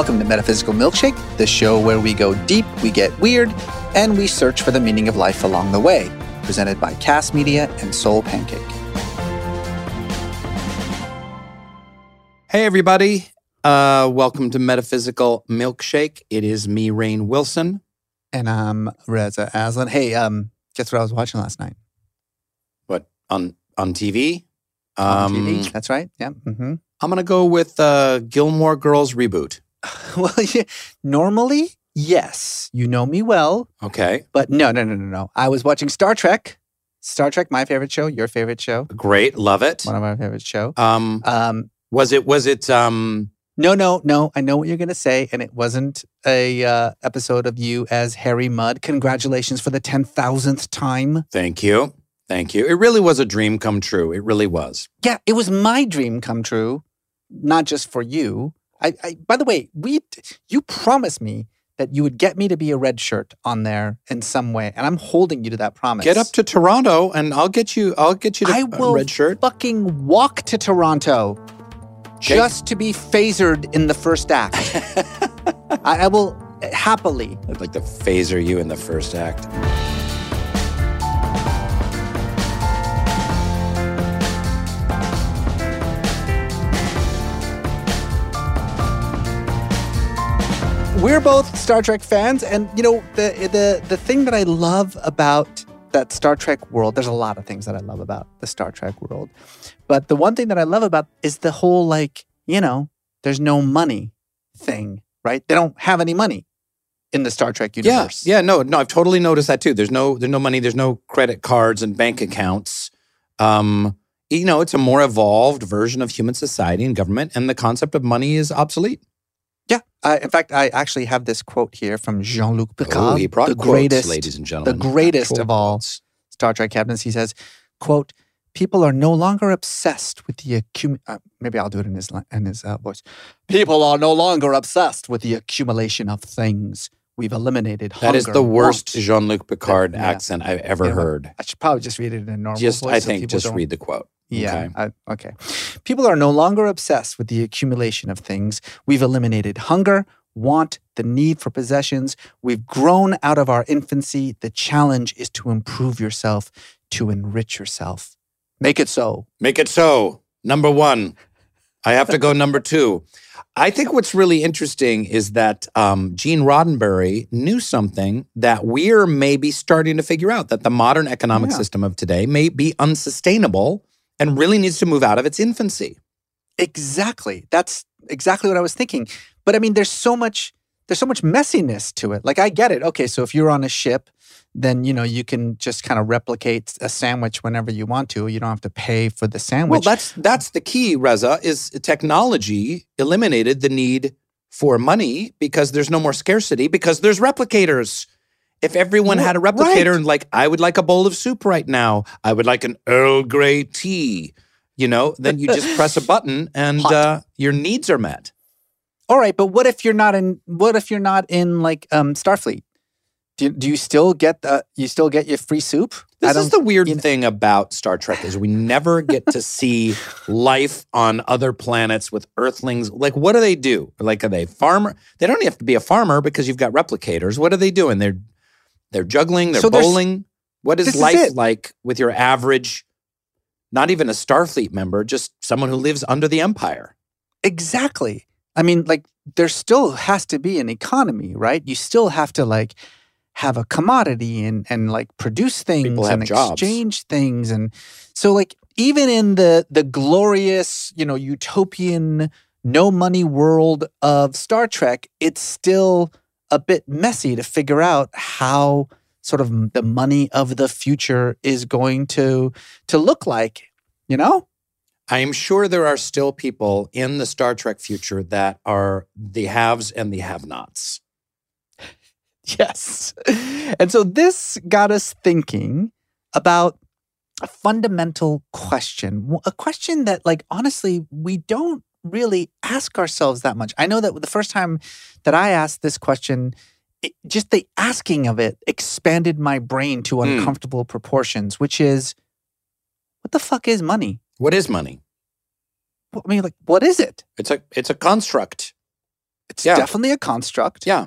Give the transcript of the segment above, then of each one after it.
Welcome to Metaphysical Milkshake, the show where we go deep, we get weird, and we search for the meaning of life along the way. Presented by Cast Media and SoulPancake. Hey, everybody. Uh, welcome to Metaphysical Milkshake. It is me, Rainn Wilson. And I'm Reza Aslan. Hey, um, guess what I was watching last night? What, on, on TV? On TV. That's right. Yeah. hmm I'm going to go with uh, Gilmore Girls reboot. Well, yeah, normally, yes, you know me well, Okay. but no, no, no, no, no. I was watching Star Trek. Star Trek, my favorite show, your favorite show, Great. Love it. one of my favorite show. Um, Um, was it, was it, um, no, no, no. I know what you're gonna say, and it wasn't a uh, episode of you as Harry Mudd. Congratulations for the ten thousandth time. thank you. Thank you. It really was a dream come true. It really was. Yeah, it was my dream come true, not just for you. I, I by the way, we you promised me that you would get me to be a red shirt on there in some way, and I'm holding you to that promise. Get up to Toronto and I'll get you, I'll get you to I a will red shirt. fucking walk to Toronto Okay. just to be phasered in the first act. I, I will happily. I'd like to phaser you in the first act. We're both Star Trek fans, and you know the the the thing that I love about that Star Trek world. There's a lot of things that I love about the Star Trek world, but the one thing that I love about is the whole like you know there's no money thing, right? They don't have any money in the Star Trek Yeah, universe. yeah, no, no, I've totally noticed that too. There's no, there's no money, there's no credit cards and bank accounts. Um, you know, it's a more evolved version of human society and government, and the concept of money is obsolete. Yeah. Uh, in fact, I actually have this quote here from Jean-Luc Picard, oh, he brought the quotes, greatest, ladies and gentlemen. the greatest Actual of all quotes. Star Trek captains. He says, "quote People are no longer obsessed with the accum. Uh, maybe I'll do it in his in his uh, voice. People are no longer obsessed with the accumulation of things. We've eliminated That is hunger, the worst. Jean-Luc Picard Yeah. accent I've ever Yeah, heard. I should probably just read it in a normal Just, voice. I think, people just don't- read the quote. Yeah. Okay. I- okay. People are no longer obsessed with the accumulation of things. We've eliminated hunger, want, the need for possessions. We've grown out of our infancy. The challenge is to improve yourself, to enrich yourself. Make it so. Make it so. Number one. I have to go number two. I think what's really interesting is that um, Gene Roddenberry knew something that we're maybe starting to figure out that the modern economic Yeah. system of today may be unsustainable and really needs to move out of its infancy. Exactly. That's exactly what I was thinking. But I mean, there's so much there's so much messiness to it. Like I get it. Okay, so if you're on a ship, then you know you can just kind of replicate a sandwich whenever you want to. You don't have to pay for the sandwich. Well, that's that's the key, Reza, is technology eliminated the need for money because there's no more scarcity because there's replicators. If everyone had a replicator right. and like, I would like a bowl of soup right now, I would like an Earl Grey tea, you know, then you just press a button and uh, your needs are met. All right, but what if you're not in? What if you're not in like um, Starfleet? Do you, do you still get the? You still get your free soup? This is the weird you know- thing about Star Trek is we never get to see life on other planets with Earthlings. Like, what do they do? Like, are they farmer? They don't have to be a farmer because you've got replicators. What are they doing? They're they're juggling. They're So bowling. What is this is life like with your average? Not even a Starfleet member, just someone who lives under the Empire. Exactly. I mean, like there still has to be an economy, right? You still have to like have a commodity and and like produce things and jobs. exchange things and so like even in the the glorious, you know, utopian no money world of Star Trek, it's still a bit messy to figure out how sort of the money of the future is going to to look like, you know? I am sure there are still people in the Star Trek future that are the haves and the have nots. Yes. And so this got us thinking about a fundamental question, a question that, like, honestly, we don't really ask ourselves that much. I know that the first time that I asked this question, it, just the asking of it expanded my brain to Hmm. uncomfortable proportions, which is what the fuck is money? What is money? I mean, like, what is it? It's a it's a construct. It's Yeah. definitely a construct. Yeah.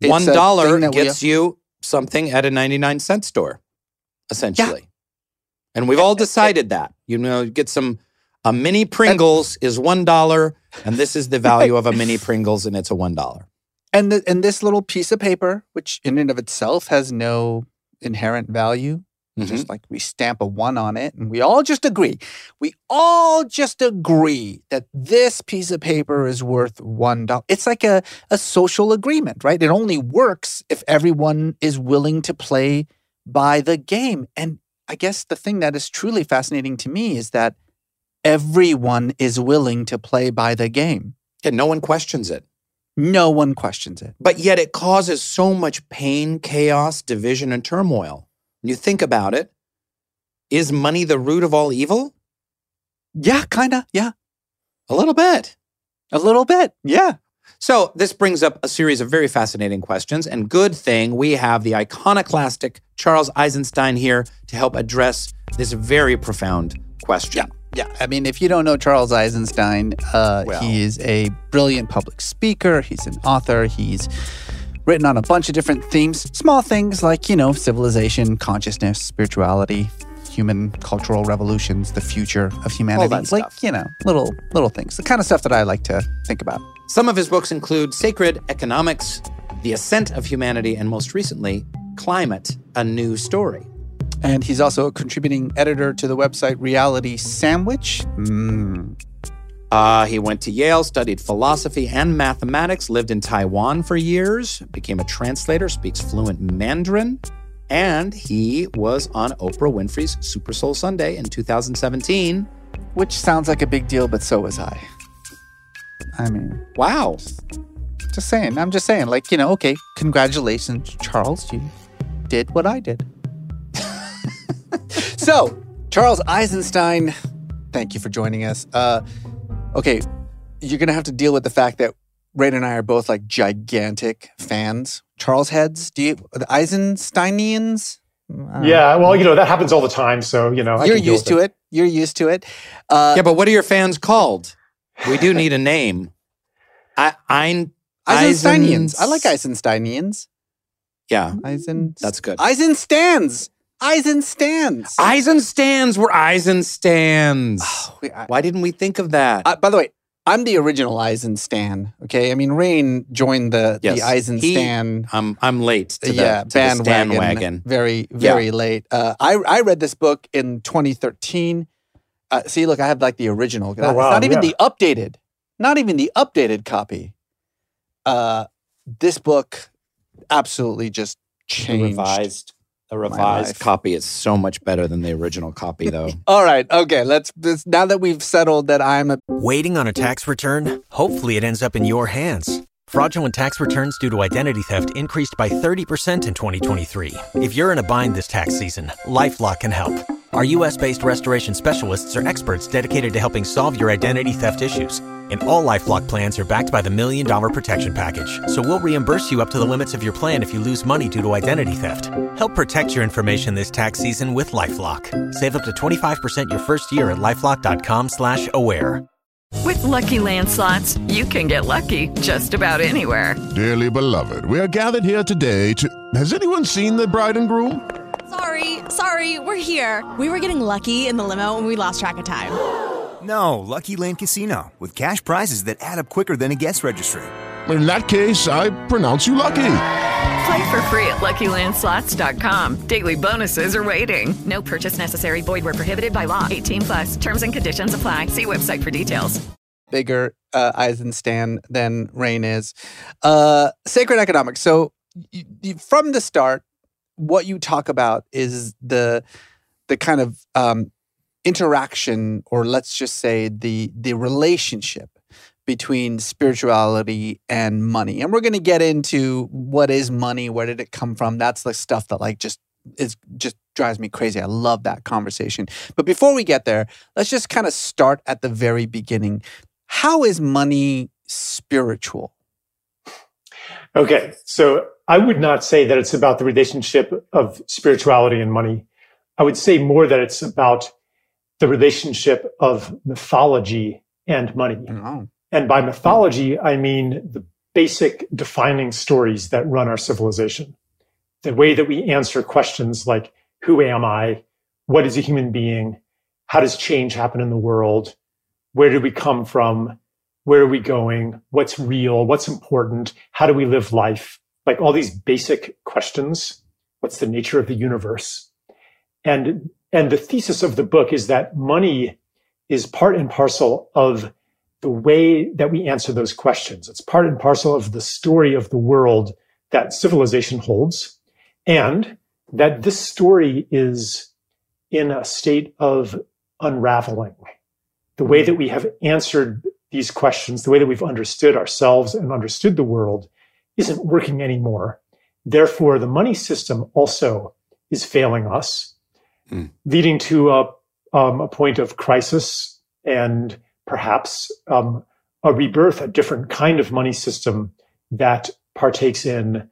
It's One dollar that we- gets you something at a 99 cent store, essentially. And we've all decided that. You know, you get some a mini Pringles is one dollar, and this is the value of a mini Pringles, and it's a one dollar. And the, and this little piece of paper, which in and of itself has no inherent value, Mhm. just like we stamp a one on it, and we all just agree. We all just agree that this piece of paper is worth one dollar. It's like a, a social agreement, right? It only works if everyone is willing to play by the game. And I guess the thing that is truly fascinating to me is that everyone is willing to play by the game. And no one questions it. No one questions it. But yet it causes so much pain, chaos, division, and turmoil. When you think about it, is money the root of all evil? Yeah, kind of. Yeah. A little bit. A little bit. Yeah. So, this brings up a series of very fascinating questions. And good thing we have the iconoclastic Charles Eisenstein here to help address this very profound question. Yeah. I mean, if you don't know Charles Eisenstein, uh, Well. he is a brilliant public speaker. He's an author. He's written on a bunch of different themes, small things like, you know, civilization, consciousness, spirituality, human cultural revolutions, the future of humanity. that like, stuff. you know, little little things. The kind of stuff that I like to think about. Some of his books include Sacred Economics, The Ascent of Humanity, and most recently, Climate, A New Story. And he's also a contributing editor to the website Reality Sandwich. Mm. Uh, he went to Yale, studied philosophy and mathematics, lived in Taiwan for years, became a translator, speaks fluent Mandarin, and he was on Oprah Winfrey's Super Soul Sunday in 2017. Which sounds like a big deal, but so was I. I mean, Wow. just saying. I'm just saying, like, you know, okay, congratulations, Charles. You did what I did. so, Charles Eisenstein, thank you for joining us. Uh, okay, you're going to have to deal with the fact that Rainn and I are both like gigantic fans. Charles heads, do you, the Eisensteinians? Yeah, well, you know that happens all the time, so you know I You're can deal used with to it. You're used to it. Uh, Yeah, but what are your fans called? We do need a name. I, Ein, Eisensteinians. Eisens- I like Eisensteinians. Yeah, Eisen. that's good. Eisenstans. Eisenstans. Eisenstans were Eisenstans. Oh, we- I- Why didn't we think of that? I- by the way, I'm the original Eisenstan. Okay, I mean Rainn joined the Yes, the Eisenstan. I'm I'm late to the, yeah, to the Stan bandwagon. wagon. Very, very late. Uh, I I read this book in 2013. Uh, see, look, I have like the original. Oh, wow, it's not even yeah. the updated, not even the updated copy. Uh, this book absolutely just changed. revised, the revised copy is so much better than the original copy, though. All right, okay. Let's this, now that we've settled that I'm a Waiting on a tax return? Hopefully, it ends up in your hands. Fraudulent tax returns due to identity theft increased by 30% in 2023. If you're in a bind this tax season, LifeLock can help. Our U.S. based restoration specialists are experts dedicated to helping solve your identity theft issues. And all LifeLock plans are backed by the Million Dollar Protection Package. So we'll reimburse you up to the limits of your plan if you lose money due to identity theft. Help protect your information this tax season with LifeLock. Save up to 25% your first year at LifeLock.com slash aware. With Lucky Land slots, you can get lucky just about anywhere. Dearly beloved, we are gathered here today to. Has anyone seen the bride and groom? Sorry, sorry, we're here. We were getting lucky in the limo and we lost track of time. No, Lucky Land Casino, with cash prizes that add up quicker than a guest registry. In that case, I pronounce you lucky. Play for free at LuckyLandSlots.com. Daily bonuses are waiting. No purchase necessary. Void where prohibited by law. 18 plus. Terms and conditions apply. See website for details. bigger uh, Eisenstan than Rainn is. Uh, sacred economics. So y y from the start, what you talk about is the the kind of um, interaction, or let's just say the the relationship between spirituality and money. And we're going to get into what is money, where did it come from? That's the stuff that like just is just drives me crazy. I love that conversation. But before we get there, let's just kind of start at the very beginning. How is money spiritual? Okay, so I would not say that it's about the relationship of spirituality and money. I would say more that it's about the relationship of mythology and money. Oh. And by mythology, I mean the basic defining stories that run our civilization. The way that we answer questions like, who am I? What is a human being? How does change happen in the world? Where did we come from? where are we going? What's real? What's important? How do we live life? Like all these basic questions. What's the nature of the universe? And, and the thesis of the book is that money is part and parcel of the way that we answer those questions. It's part and parcel of the story of the world that civilization holds and that this story is in a state of unraveling. The way that we have answered these questions, the way that we've understood ourselves and understood the world isn't working anymore. Therefore, the money system also is failing us, mm. leading to a, um, a point of crisis and perhaps um, a rebirth, a different kind of money system that partakes in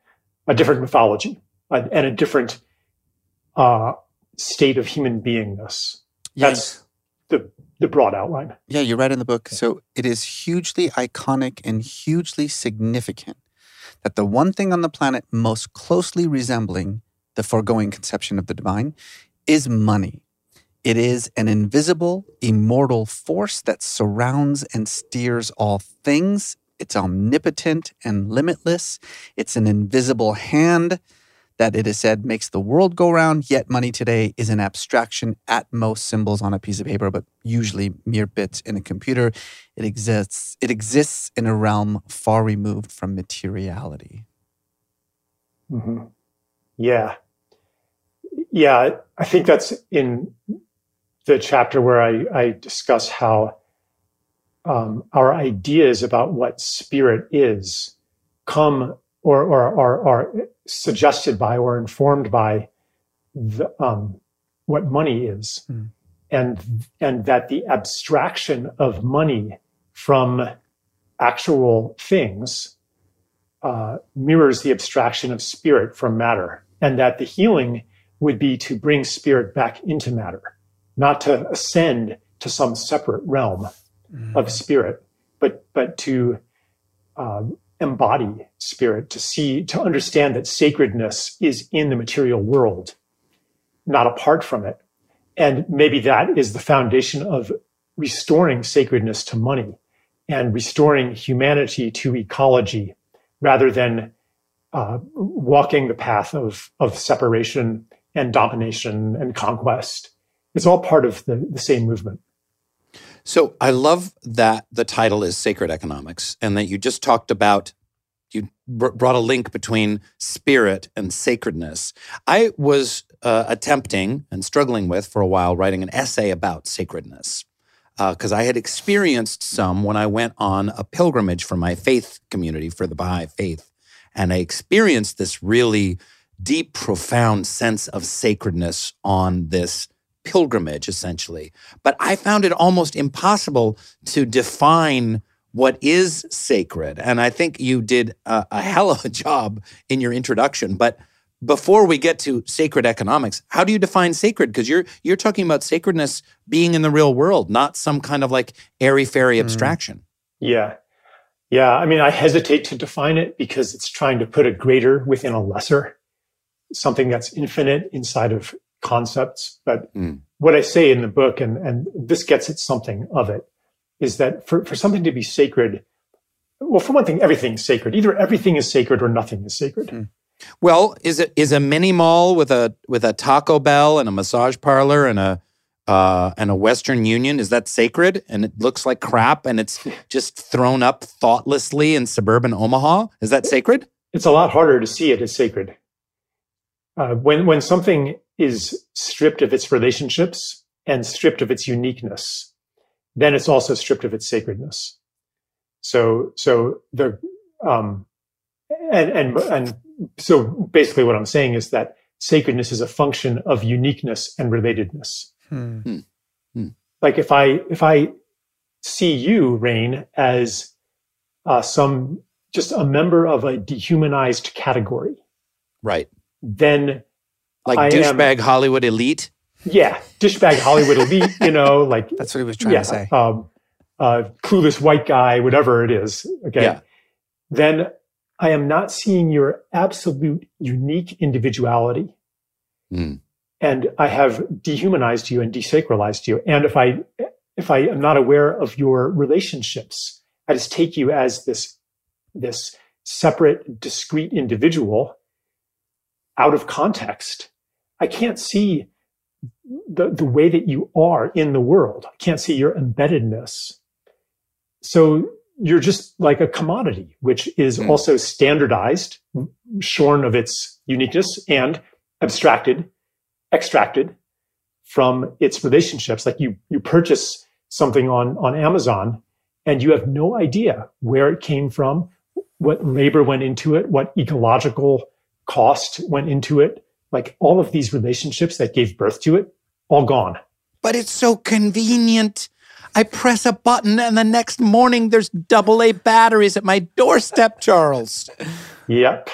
a different mythology and a different uh, state of human beingness. That's the the broad outline. Yeah, you're right in the book. So it is hugely iconic and hugely significant that the one thing on the planet most closely resembling the foregoing conception of the divine is money. It is an invisible, immortal force that surrounds and steers all things. It's omnipotent and limitless. It's an invisible hand that it is said makes the world go round, yet money today is an abstraction, at most symbols on a piece of paper, but usually mere bits in a computer. It exists, it exists in a realm far removed from materiality. Mm-hmm. Yeah. Yeah, I think that's in the chapter where I, I discuss how um, our ideas about what spirit is come or, or, or, or suggested by or informed by the, um, what money is. Mm. And, and that the abstraction of money from actual things uh, mirrors the abstraction of spirit from matter. And that the healing would be to bring spirit back into matter, not to ascend to some separate realm mm. of spirit, but, but to um, embody spirit, to see, to understand that sacredness is in the material world, not apart from it. And maybe that is the foundation of restoring sacredness to money and restoring humanity to ecology rather than uh, walking the path of, of separation and domination and conquest. It's all part of the, the same movement. So I love that the title is Sacred Economics and that you just talked about, you br- brought a link between spirit and sacredness. I was uh, attempting and struggling with for a while writing an essay about sacredness because uh, I had experienced some when I went on a pilgrimage for my faith community, for the Baha'i faith. And I experienced this really deep, profound sense of sacredness on this pilgrimage, essentially. But I found it almost impossible to define what is sacred. And I think you did a, a hell of a job in your introduction. But before we get to sacred economics, how do you define sacred? Because you're you're talking about sacredness being in the real world, not some kind of like airy fairy mm-hmm. abstraction. Yeah. Yeah. I mean, I hesitate to define it because it's trying to put a greater within a lesser, something that's infinite inside of concepts. But mm. what I say in the book, and, and this gets at something of it, is that for, for something to be sacred, well, for one thing, everything's sacred. Either everything is sacred or nothing is sacred. Mm. Well, is it is a mini mall with a with a Taco Bell and a massage parlor and a uh, and a Western Union is that sacred? And it looks like crap, and it's just thrown up thoughtlessly in suburban Omaha. Is that sacred? It's a lot harder to see it as sacred uh, when when something is stripped of its relationships and stripped of its uniqueness, then it's also stripped of its sacredness. So so the um, and and and so basically what I'm saying is that sacredness is a function of uniqueness and relatedness. Hmm. Hmm. Hmm. Like if I if I see you, Rainn, as uh, some just a member of a dehumanized category, Right. Then Like I am- douchebag Hollywood elite. yeah, dishbag Hollywood elite, you know, like That's what he was trying yeah, to say. um, uh, clueless white guy, whatever it is. Okay, Yeah. then I am not seeing your absolute unique individuality. Hmm. and I have dehumanized you and desacralized you. And if I if I am not aware of your relationships, I just take you as this this separate, discrete individual out of context. I can't see the, the way that you are in the world. I can't see your embeddedness. So you're just like a commodity, which is Hmm. also standardized, shorn of its uniqueness and abstracted extracted from its relationships. Like you, you purchase something on, on Amazon and you have no idea where it came from, what labor went into it, what ecological cost went into it. Like all of these relationships that gave birth to it, all gone. But it's so convenient. I press a button and the next morning there's double A batteries at my doorstep, Charles. Yep.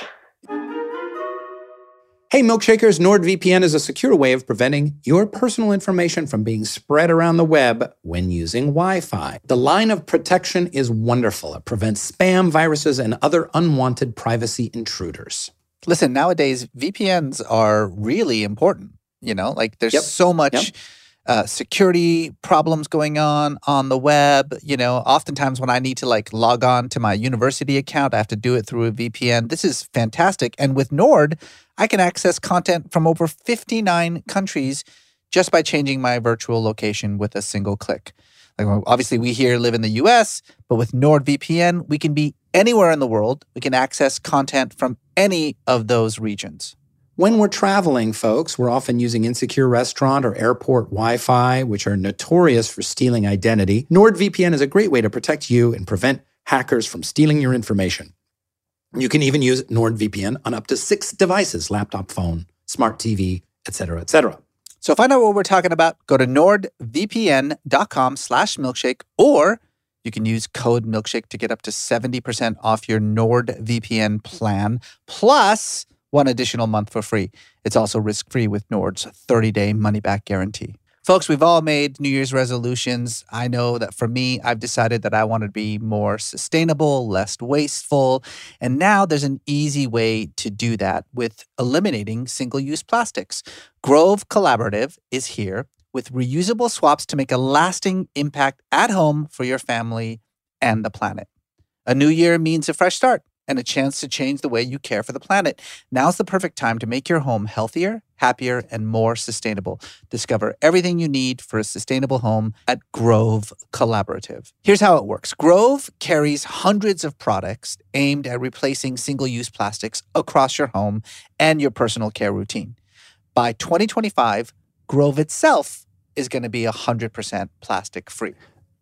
Hey, milkshakers, NordVPN is a secure way of preventing your personal information from being spread around the web when using Wi Fi. The line of protection is wonderful. It prevents spam, viruses, and other unwanted privacy intruders. Listen, nowadays VPNs are really important. You know, like there's Yep. so much Yep. uh, security problems going on on the web. You know, oftentimes when I need to like log on to my university account, I have to do it through a VPN. This is fantastic. And with Nord, I can access content from over 59 countries just by changing my virtual location with a single click. Like obviously we here live in the US, but with NordVPN, we can be anywhere in the world. We can access content from any of those regions. When we're traveling, folks, we're often using insecure restaurant or airport Wi Fi, which are notorious for stealing identity. NordVPN is a great way to protect you and prevent hackers from stealing your information. You can even use NordVPN on up to six devices laptop, phone, smart TV, etc., etc. So find out what we're talking about. Go to nordvpn.com slash milkshake, or you can use code milkshake to get up to 70% off your NordVPN plan, plus one additional month for free. It's also risk-free with Nord's 30-day money-back guarantee. Folks, we've all made New Year's resolutions. I know that for me, I've decided that I want to be more sustainable, less wasteful. And now there's an easy way to do that with eliminating single use plastics. Grove Collaborative is here with reusable swaps to make a lasting impact at home for your family and the planet. A new year means a fresh start and a chance to change the way you care for the planet. Now's the perfect time to make your home healthier, happier, and more sustainable. Discover everything you need for a sustainable home at Grove Collaborative. Here's how it works Grove carries hundreds of products aimed at replacing single use plastics across your home and your personal care routine. By 2025, Grove itself is going to be 100% plastic free.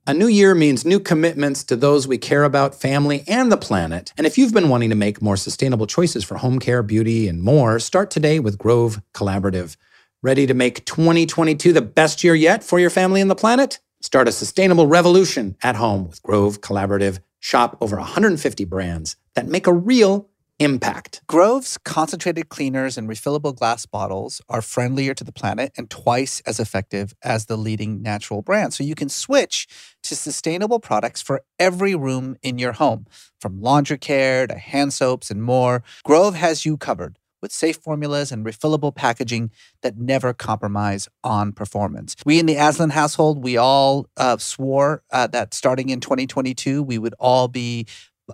A new year means new commitments to those we care about, family, and the planet. And if you've been wanting to make more sustainable choices for home care, beauty, and more, start today with Grove Collaborative. Ready to make 2022 the best year yet for your family and the planet? Start a sustainable revolution at home with Grove Collaborative. Shop over 150 brands that make a real impact. Grove's concentrated cleaners and refillable glass bottles are friendlier to the planet and twice as effective as the leading natural brand. So you can switch to sustainable products for every room in your home, from laundry care to hand soaps and more. Grove has you covered with safe formulas and refillable packaging that never compromise on performance. We in the Aslan household, we all uh, swore uh, that starting in 2022, we would all be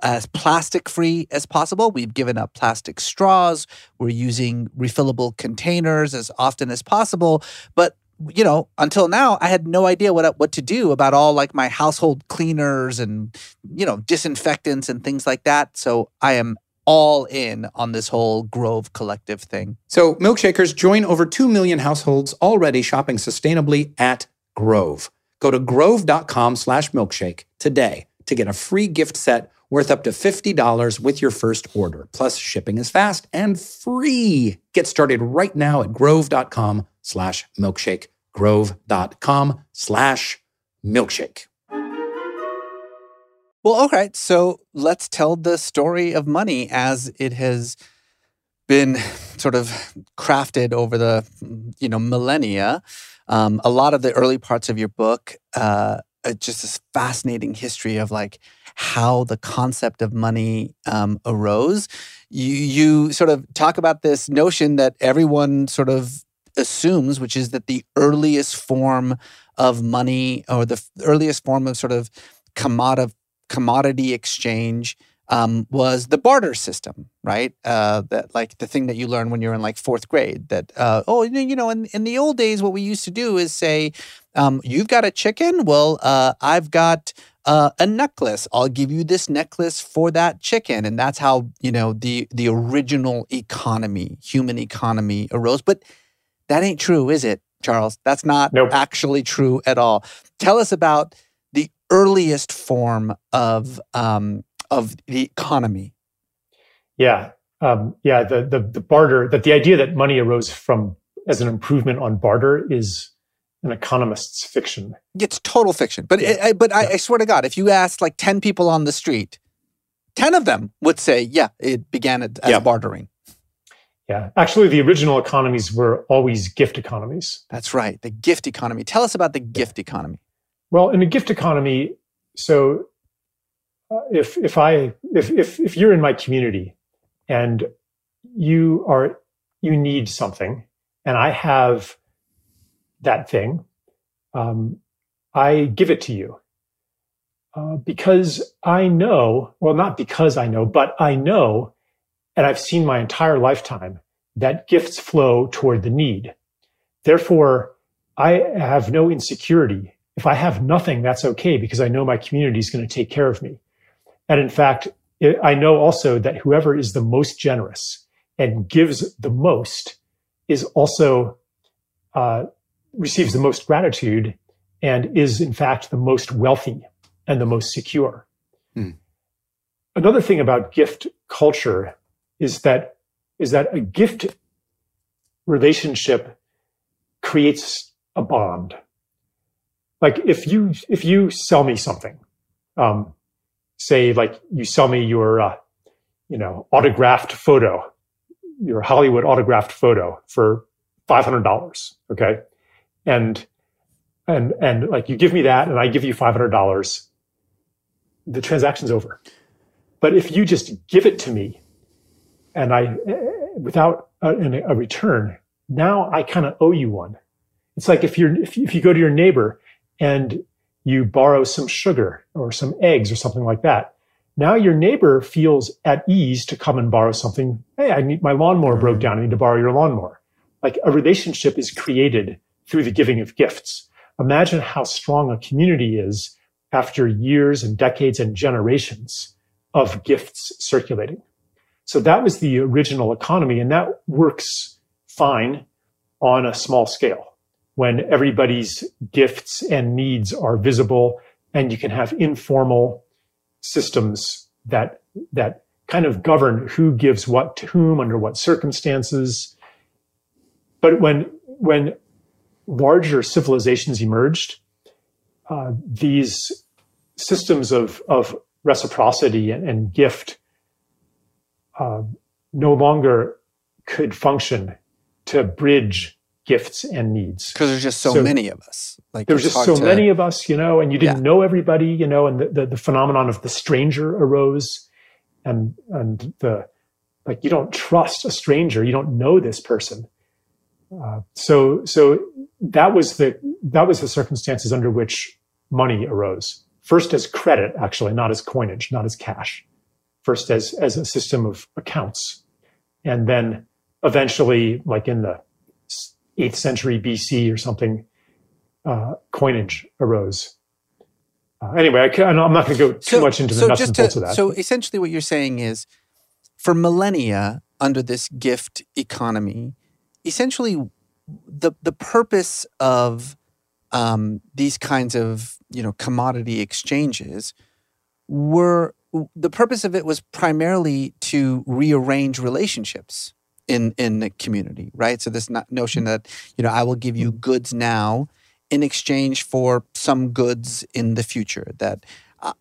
as plastic free as possible. We've given up plastic straws. We're using refillable containers as often as possible. But you know, until now, I had no idea what what to do about all like my household cleaners and you know disinfectants and things like that. So I am all in on this whole Grove Collective thing. So, milkshakers join over 2 million households already shopping sustainably at Grove. Go to grove.com slash milkshake today to get a free gift set worth up to $50 with your first order. Plus, shipping is fast and free. Get started right now at grove.com slash milkshake. Grove.com slash milkshake. Well, all right. So let's tell the story of money as it has been sort of crafted over the you know millennia. Um, a lot of the early parts of your book, uh, just this fascinating history of like how the concept of money um, arose. You, you sort of talk about this notion that everyone sort of assumes, which is that the earliest form of money or the earliest form of sort of commodity commodity exchange um, was the barter system, right? Uh, that like the thing that you learn when you're in like fourth grade. That uh, oh, you know, in, in the old days, what we used to do is say, um, "You've got a chicken. Well, uh, I've got." Uh, a necklace. I'll give you this necklace for that chicken, and that's how you know the the original economy, human economy, arose. But that ain't true, is it, Charles? That's not nope. actually true at all. Tell us about the earliest form of um, of the economy. Yeah, um, yeah. The, the the barter that the idea that money arose from as an improvement on barter is an economist's fiction. It's total fiction. But yeah. I, but yeah. I, I swear to God, if you asked like ten people on the street, ten of them would say, "Yeah, it began as yeah. bartering." Yeah, actually, the original economies were always gift economies. That's right, the gift economy. Tell us about the gift economy. Well, in a gift economy, so if if I if if if you're in my community and you are you need something and I have that thing, um, I give it to you uh, because I know. Well, not because I know, but I know, and I've seen my entire lifetime that gifts flow toward the need. Therefore, I have no insecurity if I have nothing, that's okay because I know my community is going to take care of me. And in fact, I know also that whoever is the most generous and gives the most is also uh, receives the most gratitude and is in fact the most wealthy and the most secure. Hmm. Another thing about gift culture is that is that a gift relationship creates a bond like if you if you sell me something, um, say like you sell me your uh, you know autographed photo, your Hollywood autographed photo for five hundred dollars, okay, and and and like you give me that, and I give you five hundred dollars, the transaction's over. But if you just give it to me, and I without a, a return, now I kind of owe you one. It's like if you're if you, if you go to your neighbor and you borrow some sugar or some eggs or something like that. Now your neighbor feels at ease to come and borrow something. Hey, I need my lawnmower broke mm-hmm. down. I need to borrow your lawnmower. Like a relationship is created through the giving of gifts. Imagine how strong a community is after years and decades and generations of gifts circulating. So that was the original economy and that works fine on a small scale when everybody's gifts and needs are visible and you can have informal systems that that kind of govern who gives what to whom under what circumstances. But when when larger civilizations emerged uh, these systems of of reciprocity and, and gift uh, no longer could function to bridge gifts and needs. Because there's just so, so, many of us. Like there's just so to... many of us, you know, and you didn't yeah. know everybody, you know, and the, the, the, phenomenon of the stranger arose and and the like you don't trust a stranger, you don't know this person. Uh, so so that was the that was the circumstances under which money arose. First as credit, actually, not as coinage, not as cash. First as as a system of accounts. And then eventually, like in the 8th century BC or something, uh, coinage arose. Uh, anyway, I am not going to go too so, much into the so nuts and bolts of that. So essentially, what you're saying is, for millennia under this gift economy, essentially the the purpose of um, these kinds of you know commodity exchanges were the purpose of it was primarily to rearrange relationships in in the community, right? So this no- notion that you know I will give you goods now in exchange for some goods in the future that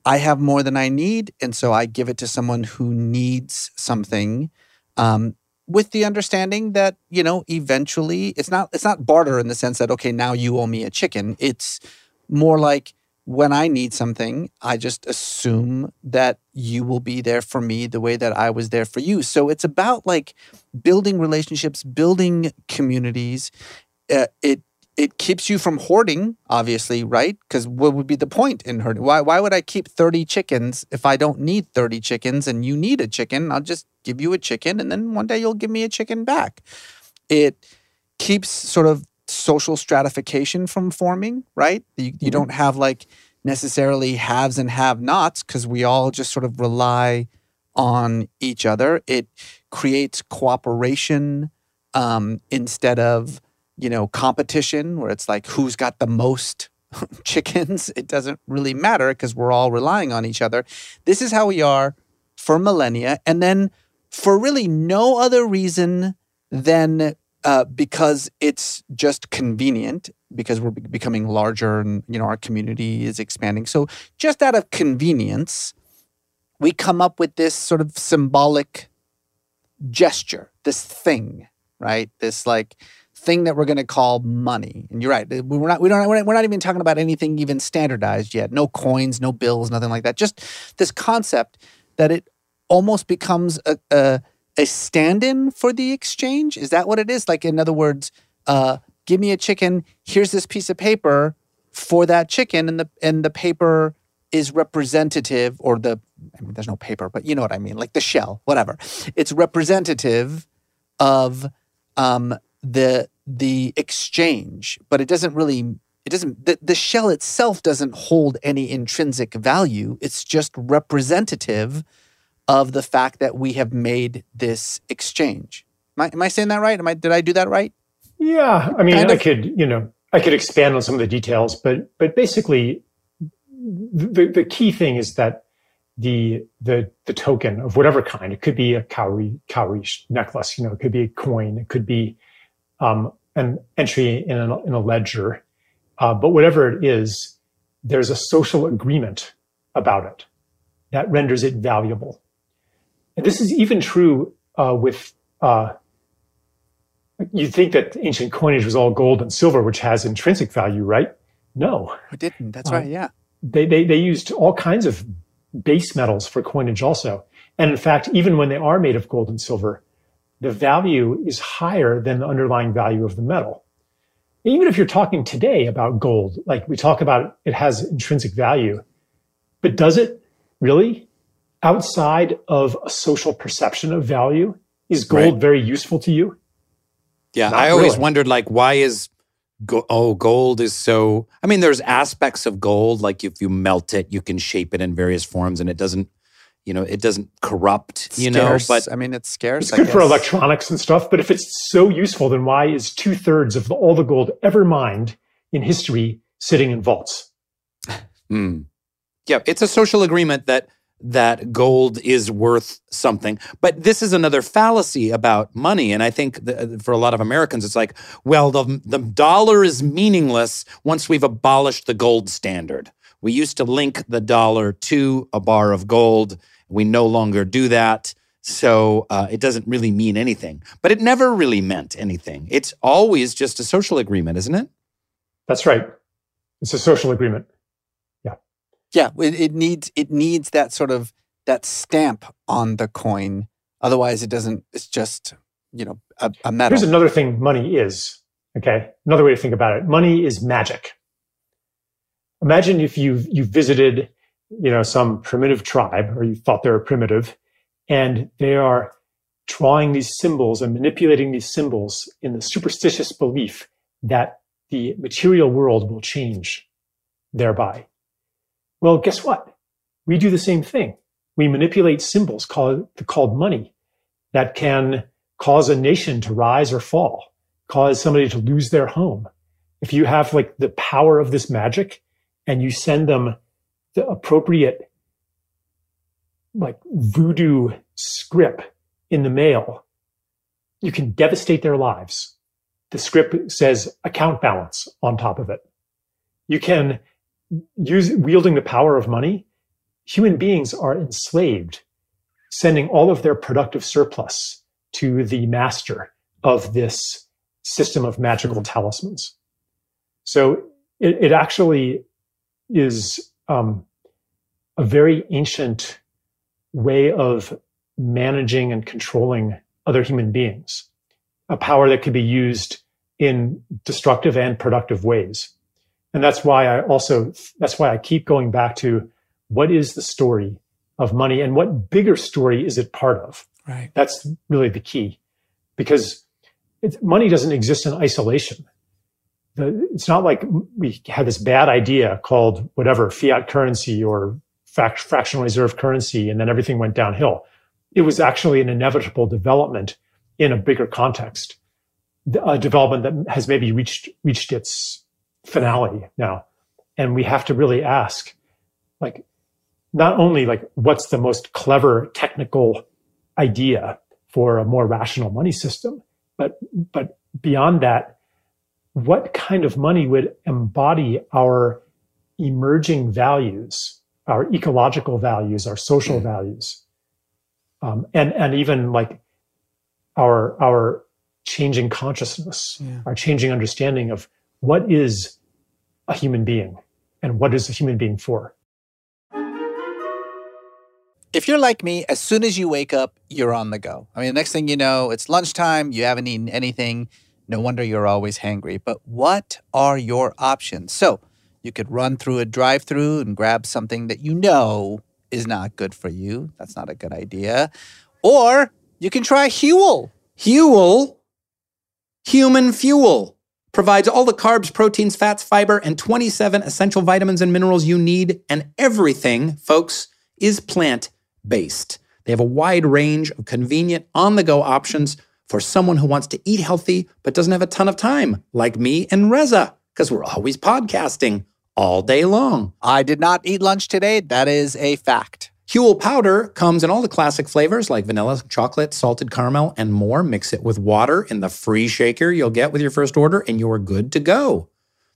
I have more than I need, and so I give it to someone who needs something. Um, with the understanding that you know eventually it's not it's not barter in the sense that okay now you owe me a chicken it's more like when i need something i just assume that you will be there for me the way that i was there for you so it's about like building relationships building communities uh, it it keeps you from hoarding, obviously, right? Because what would be the point in hoarding? Why, why would I keep 30 chickens if I don't need 30 chickens and you need a chicken? I'll just give you a chicken and then one day you'll give me a chicken back. It keeps sort of social stratification from forming, right? You, you don't have like necessarily haves and have nots because we all just sort of rely on each other. It creates cooperation um, instead of you know, competition where it's like who's got the most chickens. It doesn't really matter because we're all relying on each other. This is how we are for millennia. And then for really no other reason than uh, because it's just convenient because we're becoming larger and you know our community is expanding so just out of convenience we come up with this sort of symbolic gesture this thing right this like thing that we're going to call money. And you're right. We're not, we don't, we're not even talking about anything even standardized yet. No coins, no bills, nothing like that. Just this concept that it almost becomes a, a, a stand-in for the exchange. Is that what it is? Like, in other words, uh, give me a chicken. Here's this piece of paper for that chicken. And the, and the paper is representative or the, I mean, there's no paper, but you know what I mean? Like the shell, whatever. It's representative of um, the the exchange, but it doesn't really it doesn't the, the shell itself doesn't hold any intrinsic value. It's just representative of the fact that we have made this exchange. Am I, am I saying that right? Am I did I do that right? Yeah, I mean, Kind I of. could, you know, I could expand on some of the details, but but basically, the the key thing is that the the the token of whatever kind, it could be a cowrie cowrie necklace, you know, it could be a coin, it could be um, an entry in a, in a ledger, uh, but whatever it is, there's a social agreement about it that renders it valuable. And this is even true uh, with. Uh, You'd think that ancient coinage was all gold and silver, which has intrinsic value, right? No, We didn't. That's Uh, right. Yeah. they, they, they used all kinds of base metals for coinage also. And in fact, even when they are made of gold and silver, the value is higher than the underlying value of the metal. Even if you're talking today about gold, like we talk about it has intrinsic value, but does it really? Outside of a social perception of value, is gold Right. very useful to you? Yeah, Not I always really. wondered like why is go- oh gold is so I mean there's aspects of gold like if you melt it you can shape it in various forms and it doesn't you know it doesn't corrupt you know but I mean, it's scarce. It's I good for electronics and stuff, but if it's so useful, then why is two thirds of the, all the gold ever mined in history sitting in vaults? Mm. Yeah, it's a social agreement that that gold is worth something. But this is another fallacy about money, and I think that for a lot of Americans, it's like, well, the the dollar is meaningless once we've abolished the gold standard. We used to link the dollar to a bar of gold. We no longer do that. So uh, it doesn't really mean anything. But it never really meant anything. It's always just a social agreement, isn't it? That's right. It's a social agreement. Yeah, it, needs it needs that sort of that stamp on the coin. Otherwise, it doesn't. It's just you know a, a metal. Here's another thing money is. Okay. Another way to think about it. Money is magic. Imagine if you you visited, you know, some primitive tribe or you thought they were primitive and they are drawing these symbols and manipulating these symbols in the superstitious belief that the material world will change thereby. Well, guess what? We do the same thing. We manipulate symbols called, called money that can cause a nation to rise or fall, cause somebody to lose their home. If you have like the power of this magic and you send them the appropriate like voodoo script in the mail, you can devastate their lives. The script says account balance on top of it. You can use wielding the power of money. Human beings are enslaved, sending all of their productive surplus to the master of this system of magical talismans. So it, it actually is um, a very ancient way of managing and controlling other human beings, a power that could be used in destructive and productive ways. And that's why I also, that's why I keep going back to what is the story of money and what bigger story is it part of? Right. That's really the key because money doesn't exist in isolation. The, it's not like we had this bad idea called whatever fiat currency or frac- fractional reserve currency, and then everything went downhill. It was actually an inevitable development in a bigger context, a development that has maybe reached reached its finality now, and we have to really ask, like, not only like what's the most clever technical idea for a more rational money system, but but beyond that, what kind of money would embody our emerging values, our ecological values, our social mm. values, um, and and even like our our changing consciousness, yeah. our changing understanding of what is a human being and what is a human being for. If you're like me, as soon as you wake up, you're on the go. I mean, the next thing you know, it's lunchtime, you haven't eaten anything. No wonder you're always hangry. But what are your options? So you could run through a drive through and grab something that you know is not good for you. That's not a good idea. Or you can try Huel. Huel? Human fuel provides all the carbs, proteins, fats, fiber, and 27 essential vitamins and minerals you need. And everything, folks, is plant based. They have a wide range of convenient on the go options for someone who wants to eat healthy but doesn't have a ton of time, like me and Reza, because we're always podcasting all day long. I did not eat lunch today. That is a fact. Huel powder comes in all the classic flavors like vanilla, chocolate, salted caramel, and more. Mix it with water in the free shaker you'll get with your first order, and you're good to go.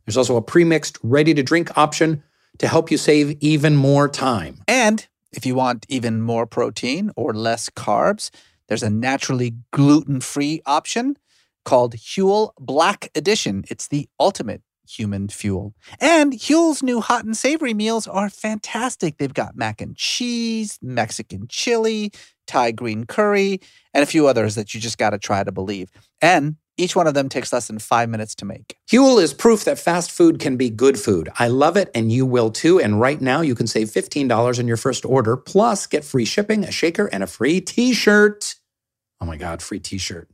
There's also a pre-mixed, ready-to-drink option to help you save even more time. And if you want even more protein or less carbs, there's a naturally gluten free option called Huel Black Edition. It's the ultimate human fuel. And Huel's new hot and savory meals are fantastic. They've got mac and cheese, Mexican chili, Thai green curry, and a few others that you just got to try to believe. And each one of them takes less than five minutes to make. Huel is proof that fast food can be good food. I love it, and you will too. And right now, you can save $15 on your first order, plus get free shipping, a shaker, and a free t shirt. Oh my God, free t shirt.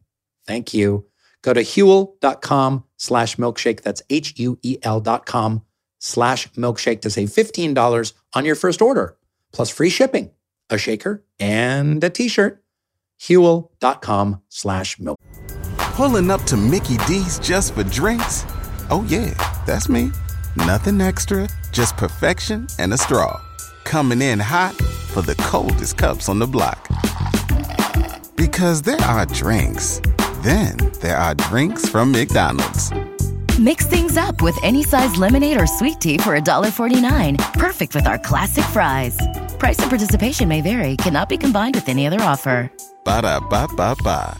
Thank you. Go to huel.com slash milkshake. That's H U E L dot com slash milkshake to save $15 on your first order, plus free shipping, a shaker, and a t shirt. Huel.com slash milk. Pulling up to Mickey D's just for drinks? Oh, yeah, that's me. Nothing extra, just perfection and a straw. Coming in hot for the coldest cups on the block. Because there are drinks, then there are drinks from McDonald's. Mix things up with any size lemonade or sweet tea for $1.49. Perfect with our classic fries. Price and participation may vary, cannot be combined with any other offer. Ba da ba ba ba.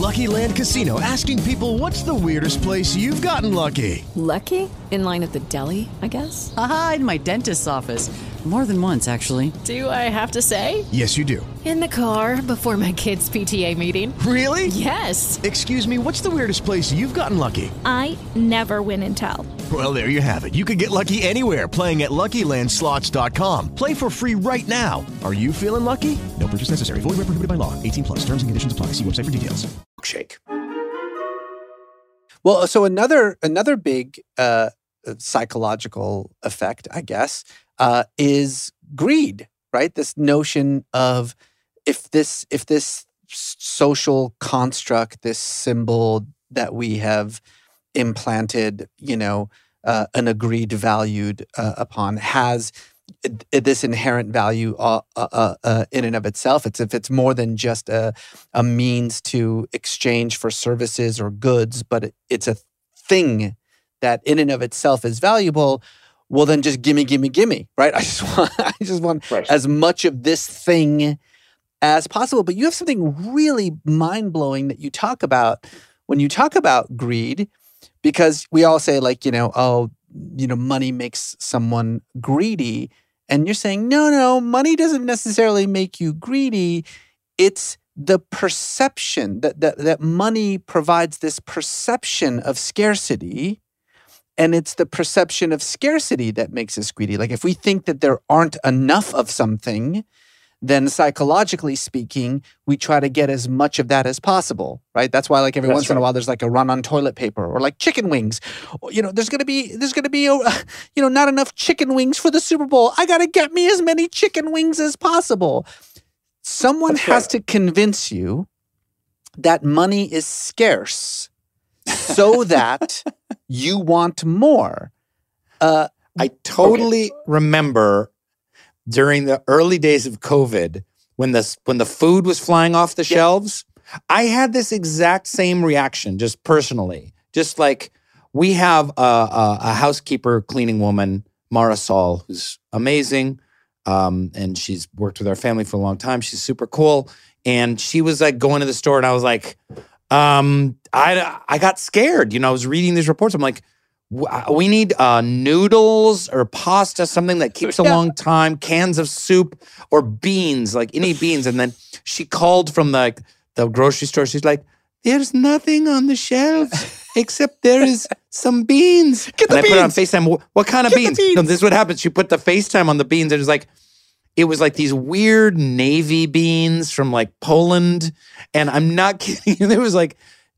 Lucky Land Casino asking people what's the weirdest place you've gotten lucky? Lucky? In line at the deli, I guess? Aha, in my dentist's office. More than once, actually. Do I have to say? Yes, you do. In the car before my kids' PTA meeting. Really? Yes. Excuse me, what's the weirdest place you've gotten lucky? I never win and tell. Well, there you have it. You can get lucky anywhere playing at LuckyLandSlots.com. Play for free right now. Are you feeling lucky? No purchase necessary. Void where prohibited by law. 18 plus. Terms and conditions apply. See website for details. Shake. Well, so another another big uh, psychological effect, I guess, uh, is greed. Right, this notion of if this if this social construct, this symbol that we have implanted, you know, uh, an agreed valued uh, upon has this inherent value uh, uh, uh, uh, in and of itself. It's if it's more than just a a means to exchange for services or goods, but it's a thing that in and of itself is valuable. Well, then just gimme, gimme, gimme, right? I just want, I just want as much of this thing as possible. But you have something really mind blowing that you talk about when you talk about greed, because we all say, like, you know, oh, you know, money makes someone greedy. And you're saying, no, no, money doesn't necessarily make you greedy. It's the perception that, that, that money provides this perception of scarcity. And it's the perception of scarcity that makes us greedy. Like if we think that there aren't enough of something, then psychologically speaking, we try to get as much of that as possible, right? That's why, like every That's once in a while, there's like a run on toilet paper or like chicken wings. You know, there's gonna be there's gonna be a, you know not enough chicken wings for the Super Bowl. I gotta get me as many chicken wings as possible. Someone has to convince you that money is scarce, so that you want more. Uh, I totally remember during the early days of COVID when the when the food was flying off the shelves. I had this exact same reaction, just personally. Just like we have a, a, a housekeeper, cleaning woman, Marisol, who's amazing, um, and she's worked with our family for a long time. She's super cool, and she was like going to the store, and I was like, um, I I got scared. You know, I was reading these reports. I'm like, uh, we need uh, noodles or pasta, something that keeps a long time, cans of soup or beans, like any beans. And then she called from the the grocery store. She's like, "There's nothing on the shelves except there is some beans." Get and the I put it on beans. Facetime. "Wh- What kind of beans? No, this is what happened. She put the FaceTime on the beans, and it was like. It was like these weird navy beans from like Poland. And I'm not kidding. There was like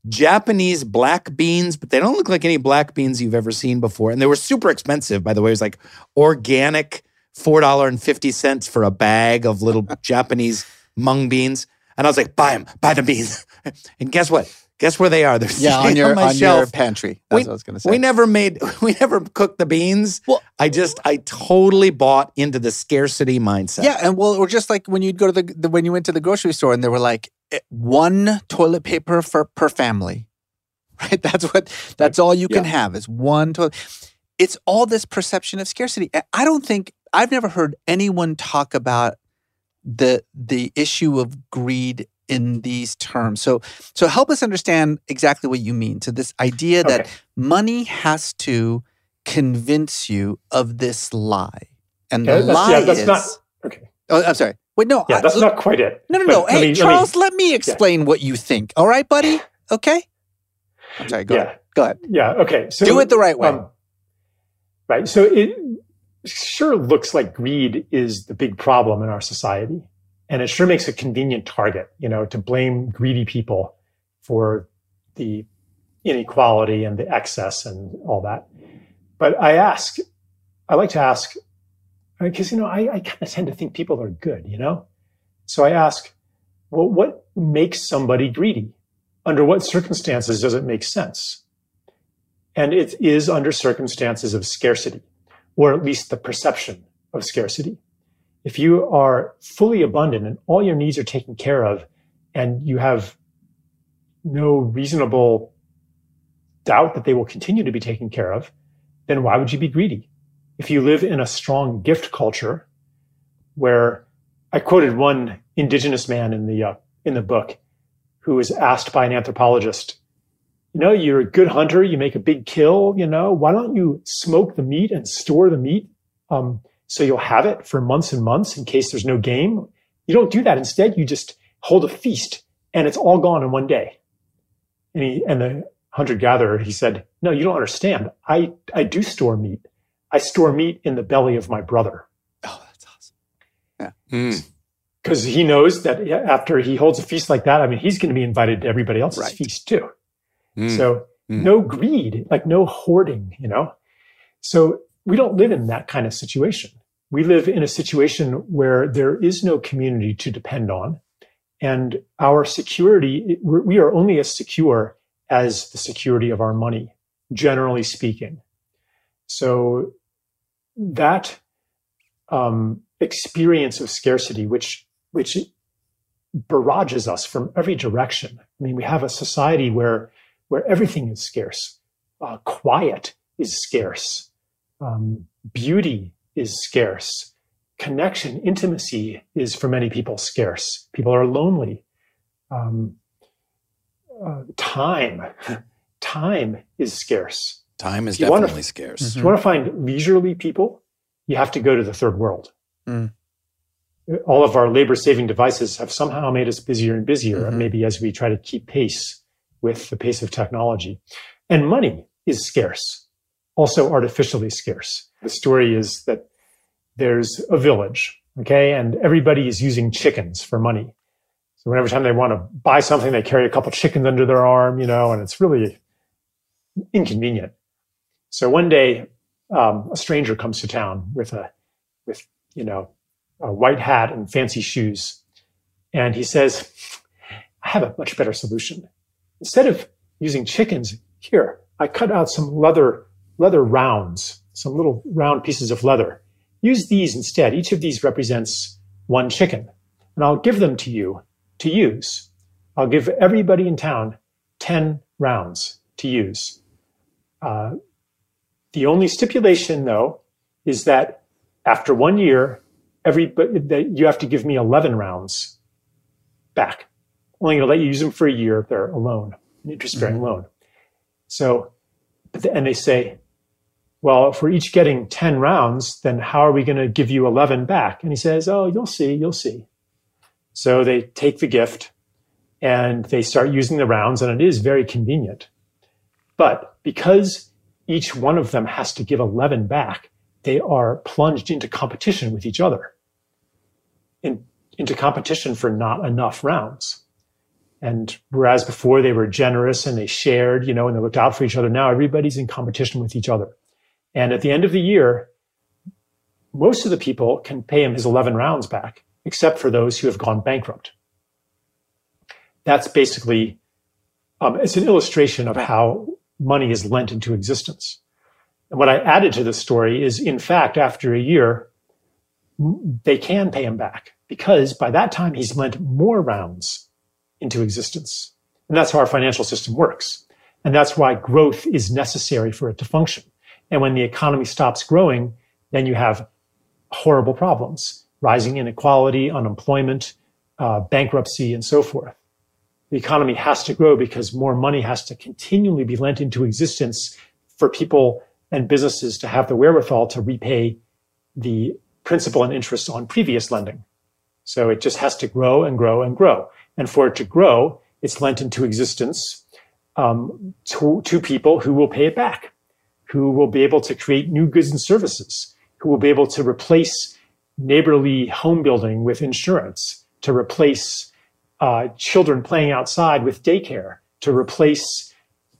Japanese black beans, but they don't look like any black beans you've ever seen before. And they were super expensive, by the way. It was like organic $4.50 for a bag of little Japanese mung beans. And I was like, buy them, buy the beans. and guess what? Guess where they are? They're yeah, on your my on your pantry. That's We- what I was gonna say. We never made, we never cooked the beans. I just, I totally bought into the scarcity mindset. Yeah, and well, or just like when you'd go to the, the when you went to the grocery store and they were like eh, one toilet paper for per family, right? That's what that's all you can Yeah. have is one toilet. It's all this perception of scarcity. I don't think I've never heard anyone talk about the the issue of greed in these terms. So so help us understand exactly what you mean. So this idea that Okay. money has to convince you of this lie. And Yeah, the lie yeah, that's is not- okay. Oh, I'm sorry. Wait, no. Yeah, I- that's not quite it. No, no, no. Hey, me- let me- Charles, let me, explain what you think. All right, buddy? Okay? I'm sorry. Go Yeah. ahead. Go ahead. Yeah. Okay. So Do it the right way. um, right. So it sure looks like greed is the big problem in our society, and it sure makes a convenient target, you know, to blame greedy people for the inequality and the excess and all that. But I ask, I like to ask, because you know, I, I kind of tend to think people are good, you know. So I ask, well, what makes somebody greedy? Under what circumstances does it make sense? And it is under circumstances of scarcity, or at least the perception of scarcity. If you are fully abundant and all your needs are taken care of, and you have no reasonable doubt that they will continue to be taken care of, then why would you be greedy? If you live in a strong gift culture, where I quoted one indigenous man in the uh, in the book, who was asked by an anthropologist, you know, you're a good hunter, you make a big kill, you know, why don't you smoke the meat and store the meat um, so you'll have it for months and months in case there's no game? You don't do that. Instead, you just hold a feast and it's all gone in one day. And he, and the hunter gatherer, he said, no, you don't understand. I, I do store meat. I store meat in the belly of my brother. Oh, that's awesome. Yeah. Mm because he knows that after he holds a feast like that, I mean, he's going to be invited to everybody else's feast too. Mm. So no greed, like no hoarding, you know? So we don't live in that kind of situation. We live in a situation where there is no community to depend on. And our security, we are only as secure as the security of our money, generally speaking. So that um, experience of scarcity, which which barrages us from every direction. I mean, we have a society where where everything is scarce. Uh, quiet is scarce. Um, beauty is scarce. Connection, intimacy is for many people scarce. People are lonely. Um, uh, time, time is scarce. Time is you wanna- definitely scarce. If you want to find leisurely people, you have to go to the third world. Mm. All of our labor saving devices have somehow made us busier and busier, Mhm. maybe as we try to keep pace with the pace of technology. And money is scarce, also artificially scarce. The story is that there's a village, okay, and everybody is using chickens for money. So whenever time they want to buy something, they carry a couple chickens under their arm, you know, and it's really inconvenient. So one day, um, a stranger comes to town with a, with you know, a white hat and fancy shoes, and he says, "I have a much better solution. Instead of using chickens, here I cut out some leather leather rounds, some little round pieces of leather. Use these instead. Each of these represents one chicken, and I'll give them to you to use. I'll give everybody in town ten rounds to use." Uh, the only stipulation, though, is that after one year, every but that you have to give me eleven rounds back. Only going to let you use them for a year if they're a loan, an interest-bearing loan. So, and they say, well, if we're each getting ten rounds, then how are we going to give you eleven back? And he says, oh, you'll see, you'll see. So they take the gift and they start using the rounds, and it is very convenient. But because each one of them has to give 11 back, they are plunged into competition with each other, in, into competition for not enough rounds. And whereas before they were generous and they shared, you know, and they looked out for each other, now everybody's in competition with each other. And at the end of the year, most of the people can pay him his 11 rounds back, except for those who have gone bankrupt. That's basically, um, it's an illustration of how money is lent into existence. And what I added to this story is, in fact, after a year, they can pay him back because by that time he's lent more rounds into existence. And that's how our financial system works. And that's why growth is necessary for it to function. And when the economy stops growing, then you have horrible problems rising inequality, unemployment, uh, bankruptcy, and so forth. The economy has to grow because more money has to continually be lent into existence for people and businesses to have the wherewithal to repay the principal and interest on previous lending. So it just has to grow and grow and grow. And for it to grow, it's lent into existence um, to, to people who will pay it back, who will be able to create new goods and services, who will be able to replace neighborly home building with insurance, to replace uh, children playing outside with daycare, to replace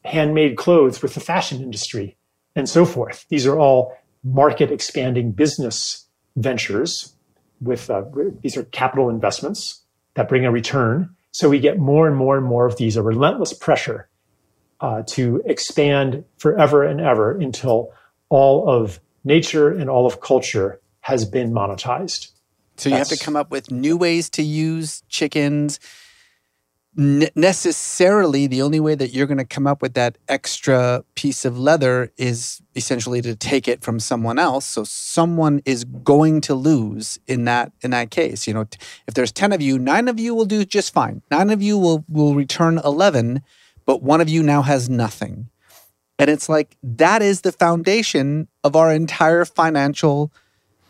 handmade clothes with the fashion industry, and so forth. These are all market expanding business ventures with uh, these are capital investments that bring a return. So we get more and more and more of these, a relentless pressure uh, to expand forever and ever until all of nature and all of culture has been monetized. So you have to come up with new ways to use chickens. Necessarily, the only way that you're going to come up with that extra piece of leather is essentially to take it from someone else. So someone is going to lose in that in that case. You know, if there's ten of you, nine of you will do just fine. Nine of you will will return eleven, but one of you now has nothing. And it's like that is the foundation of our entire financial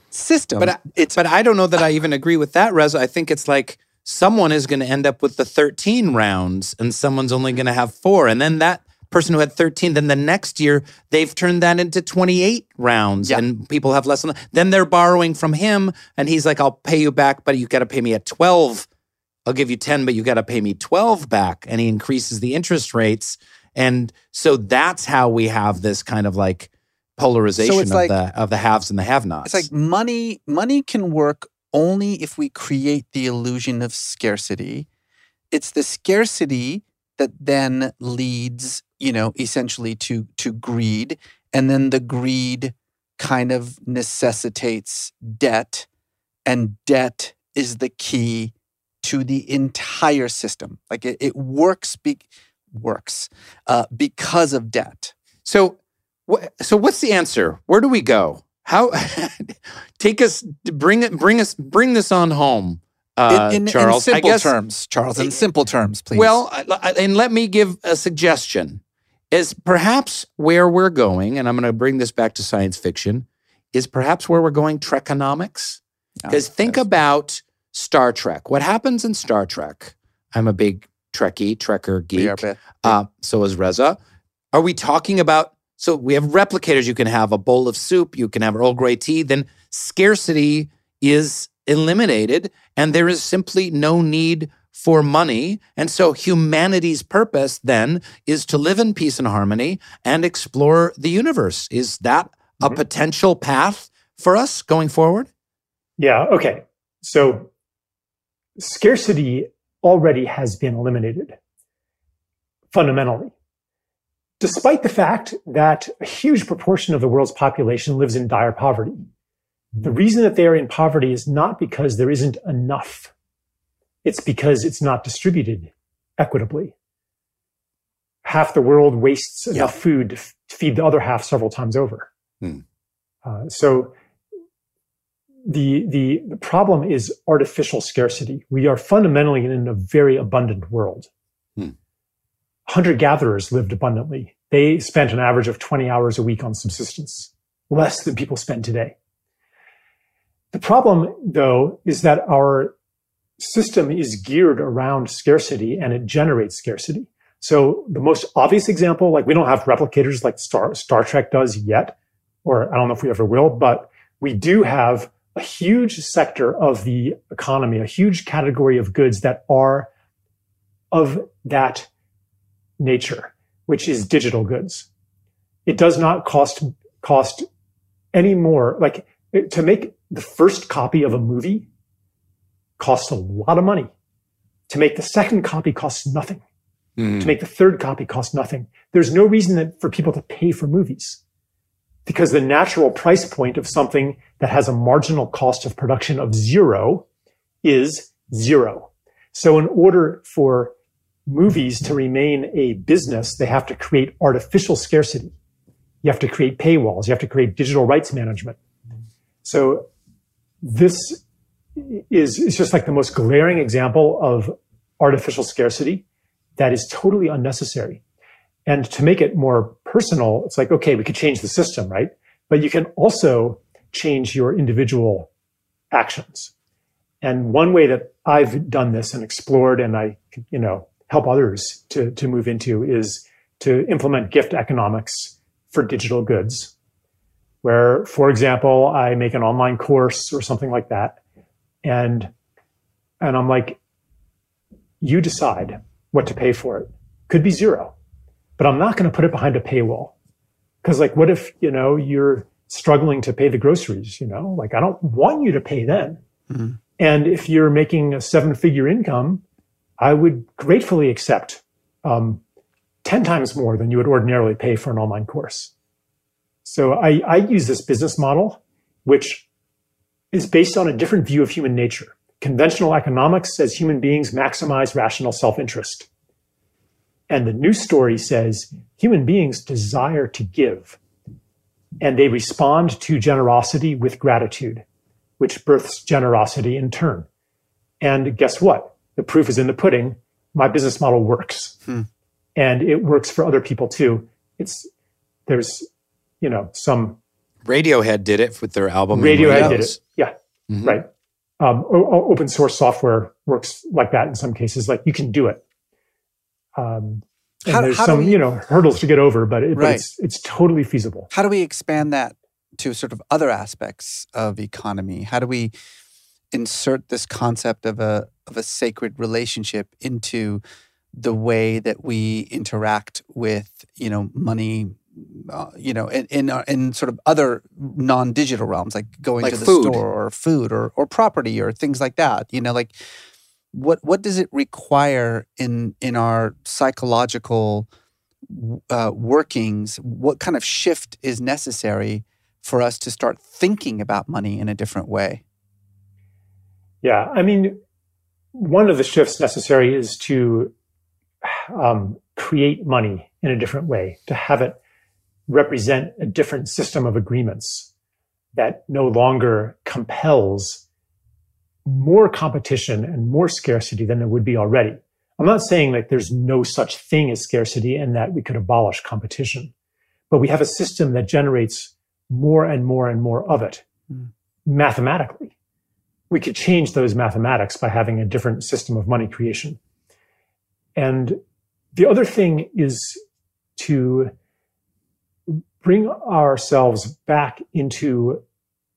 system. But I, it's but I don't know that I even agree with that, Reza. I think it's like someone is going to end up with the 13 rounds and someone's only going to have 4 and then that person who had 13 then the next year they've turned that into 28 rounds and people have less than then they're borrowing from him and he's like I'll pay you back but you got to pay me at 12 I'll give you 10 but you got to pay me 12 back. And he increases the interest rates. And so that's how we have this kind of like polarization it's of like- the of the haves and the have-nots. It's like money money can work only if we create the illusion of scarcity. It's the scarcity that then leads, you know, essentially to to greed, and then the greed kind of necessitates debt, and debt is the key to the entire system. Like it, it works be, works uh, because of debt. So, wh- so what's the answer? Where do we go? How take us, bring it, bring us, bring this on home, uh, in, in, Charles. in simple guess, terms, Charles. In simple terms, please. Well, and let me give a suggestion. Is perhaps where we're going, and I'm going to bring this back to science fiction, is perhaps where we're going Trekonomics. Because think about Star Trek. What happens in Star Trek? I'm a big Trekkie, Trekker geek. Uh, so is Reza. Are we talking about? So we have replicators. You can have a bowl of soup. You can have Earl Grey tea. Then scarcity is eliminated, and there is simply no need for money. And so humanity's purpose then is to live in peace and harmony and explore the universe. Is that a potential path for us going forward? Yeah. Okay. So scarcity already has been eliminated fundamentally. Despite the fact that a huge proportion of the world's population lives in dire poverty, the reason that they are in poverty is not because there isn't enough. It's because it's not distributed equitably. Half the world wastes enough food to feed the other half several times over. Hmm. Uh, so the, the the problem is artificial scarcity. We are fundamentally in a very abundant world. Hmm. Hunter gatherers lived abundantly. They spent an average of 20 hours a week on subsistence, less than people spend today. The problem, though, is that our system is geared around scarcity and it generates scarcity. So the most obvious example, like we don't have replicators like Star, Star Trek does yet, or I don't know if we ever will, but we do have a huge sector of the economy, a huge category of goods that are of that nature, which is digital goods. It does not cost, cost any more, like to make the first copy of a movie costs a lot of money. To make the second copy costs nothing. Hmm. To make the third copy costs nothing. There's no reason that, for people to pay for movies because the natural price point of something that has a marginal cost of production of zero is zero. So in order for movies to remain a business, they have to create artificial scarcity. You have to create paywalls. You have to create digital rights management. So this is, is just like the most glaring example of artificial scarcity that is totally unnecessary. And to make it more personal, it's like, okay, we could change the system, right? But you can also change your individual actions. And one way that I've done this and explored and I, you know, help others to, to move into is to implement gift economics for digital goods, where, for example, I make an online course or something like that. And, and I'm like, you decide what to pay for it. Could be zero, but I'm not going to put it behind a paywall. Cause like, what if, you know, you're struggling to pay the groceries, you know, like I don't want you to pay then. And if you're making a seven figure income, I would gratefully accept um, 10 times more than you would ordinarily pay for an online course. So I, I use this business model, which is based on a different view of human nature. Conventional economics says human beings maximize rational self interest. And the new story says human beings desire to give, and they respond to generosity with gratitude, which births generosity in turn. And guess what? The proof is in the pudding. My business model works, and it works for other people too. It's there's you know some Radiohead did it with their album. Radiohead did it. Yeah, Mhm. right. Um, o- open source software works like that in some cases. Like you can do it. Um, and How- there's how some we- you know hurdles to get over, but, it, but it's it's totally feasible. How do we expand that to sort of other aspects of economy? How do we insert this concept of a of a sacred relationship into the way that we interact with you know money? Uh, you know, in in, uh, in sort of other non-digital realms, like going Like to the food. store or food or or property or things like that. You know, like what what does it require in in our psychological uh, workings? What kind of shift is necessary for us to start thinking about money in a different way? Yeah, I mean, one of the shifts necessary is to um, create money in a different way, to have it represent a different system of agreements that no longer compels more competition and more scarcity than there would be already. I'm not saying that there's no such thing as scarcity and that we could abolish competition, but we have a system that generates more and more and more of it mm. mathematically. We could change those mathematics by having a different system of money creation. And the other thing is to bring ourselves back into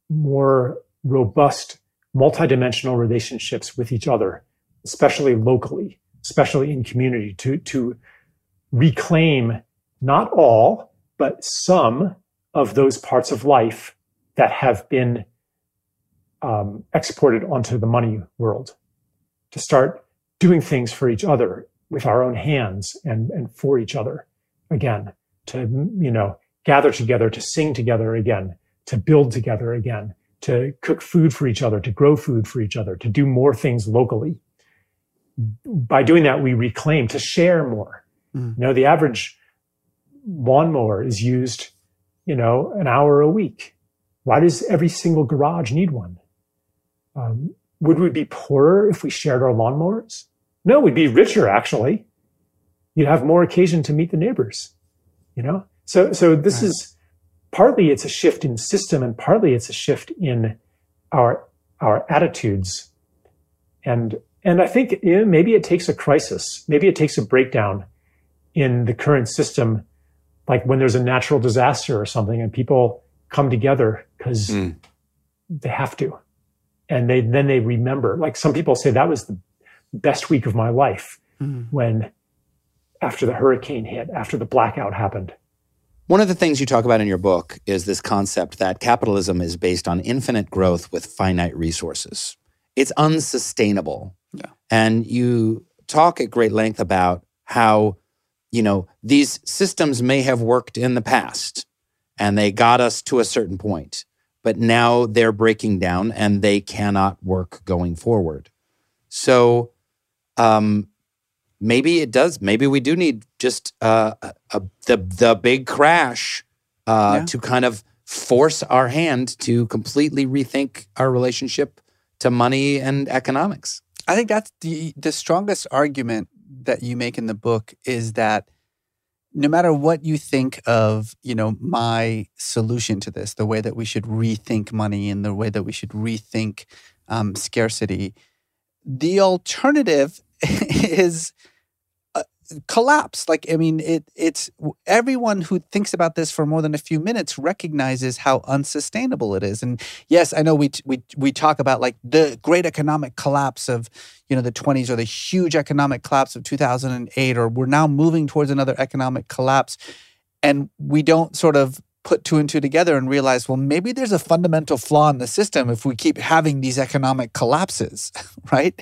more robust multidimensional relationships with each other, especially locally, especially in community, to, to reclaim not all, but some of those parts of life that have been um, exported onto the money world, to start doing things for each other with our own hands and, and for each other. Again, to, you know, gather together, to sing together again, to build together again, to cook food for each other, to grow food for each other, to do more things locally. By doing that, we reclaim to share more. Mm. You know, the average lawnmower is used, you know, an hour a week. Why does every single garage need one? Um, would we be poorer if we shared our lawnmowers? No, we'd be richer actually. You'd have more occasion to meet the neighbors, you know? So, so this right. is partly it's a shift in system and partly it's a shift in our our attitudes. And and i think you know, maybe it takes a crisis. Maybe it takes a breakdown in the current system like when there's a natural disaster or something and people come together because mm. they have to. And they then they remember. Like some people say that was the best week of my life mm. when after the hurricane hit after the blackout happened one of the things you talk about in your book is this concept that capitalism is based on infinite growth with finite resources. It's unsustainable. Yeah. And you talk at great length about how, you know, these systems may have worked in the past and they got us to a certain point, but now they're breaking down and they cannot work going forward. So, um, maybe it does. Maybe we do need just uh, a, the the big crash uh, yeah. to kind of force our hand to completely rethink our relationship to money and economics. I think that's the the strongest argument that you make in the book is that no matter what you think of, you know, my solution to this, the way that we should rethink money and the way that we should rethink um, scarcity, the alternative is uh, collapse. Like, I mean, it it's everyone who thinks about this for more than a few minutes recognizes how unsustainable it is. And yes, I know we we we talk about like the great economic collapse of you know the 20s or the huge economic collapse of 2008, or we're now moving towards another economic collapse, and we don't sort of put two and two together and realize, well, maybe there's a fundamental flaw in the system if we keep having these economic collapses, right?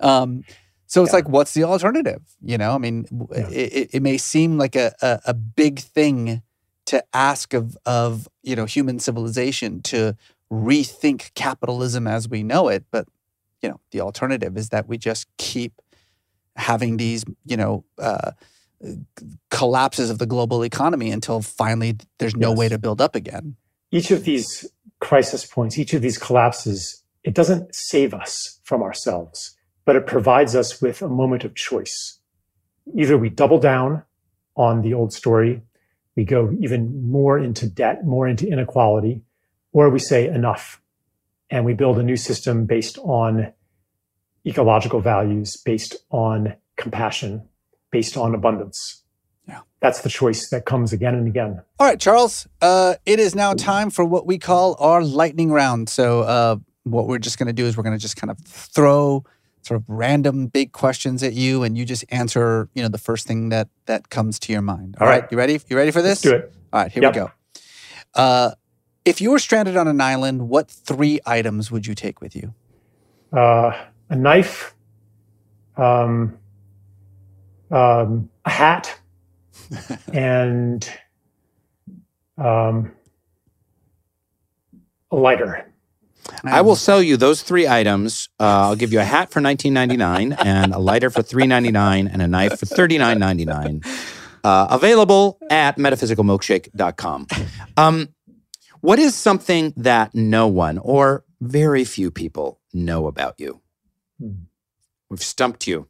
Um, so it's yeah. like, what's the alternative? You know, I mean, yeah. it, it may seem like a, a, a big thing to ask of of you know human civilization to rethink capitalism as we know it, but you know, the alternative is that we just keep having these you know uh, collapses of the global economy until finally there's no yes. way to build up again. Each of these crisis points, each of these collapses, it doesn't save us from ourselves but it provides us with a moment of choice. Either we double down on the old story, we go even more into debt, more into inequality, or we say enough and we build a new system based on ecological values, based on compassion, based on abundance. Yeah. That's the choice that comes again and again. All right, Charles. Uh, it is now time for what we call our lightning round. So, uh, what we're just going to do is we're going to just kind of throw sort of random big questions at you and you just answer, you know, the first thing that that comes to your mind. All, All right. right. You ready? You ready for this? Let's do it. All right, here yep. we go. Uh, if you were stranded on an island, what three items would you take with you? Uh, a knife, um, um, a hat, and um, a lighter. I will sell you those three items. Uh, I'll give you a hat for nineteen ninety nine, and a lighter for three ninety nine, and a knife for thirty nine ninety nine. Uh, available at metaphysicalmilkshake.com. Um, what is something that no one or very few people know about you? We've stumped you.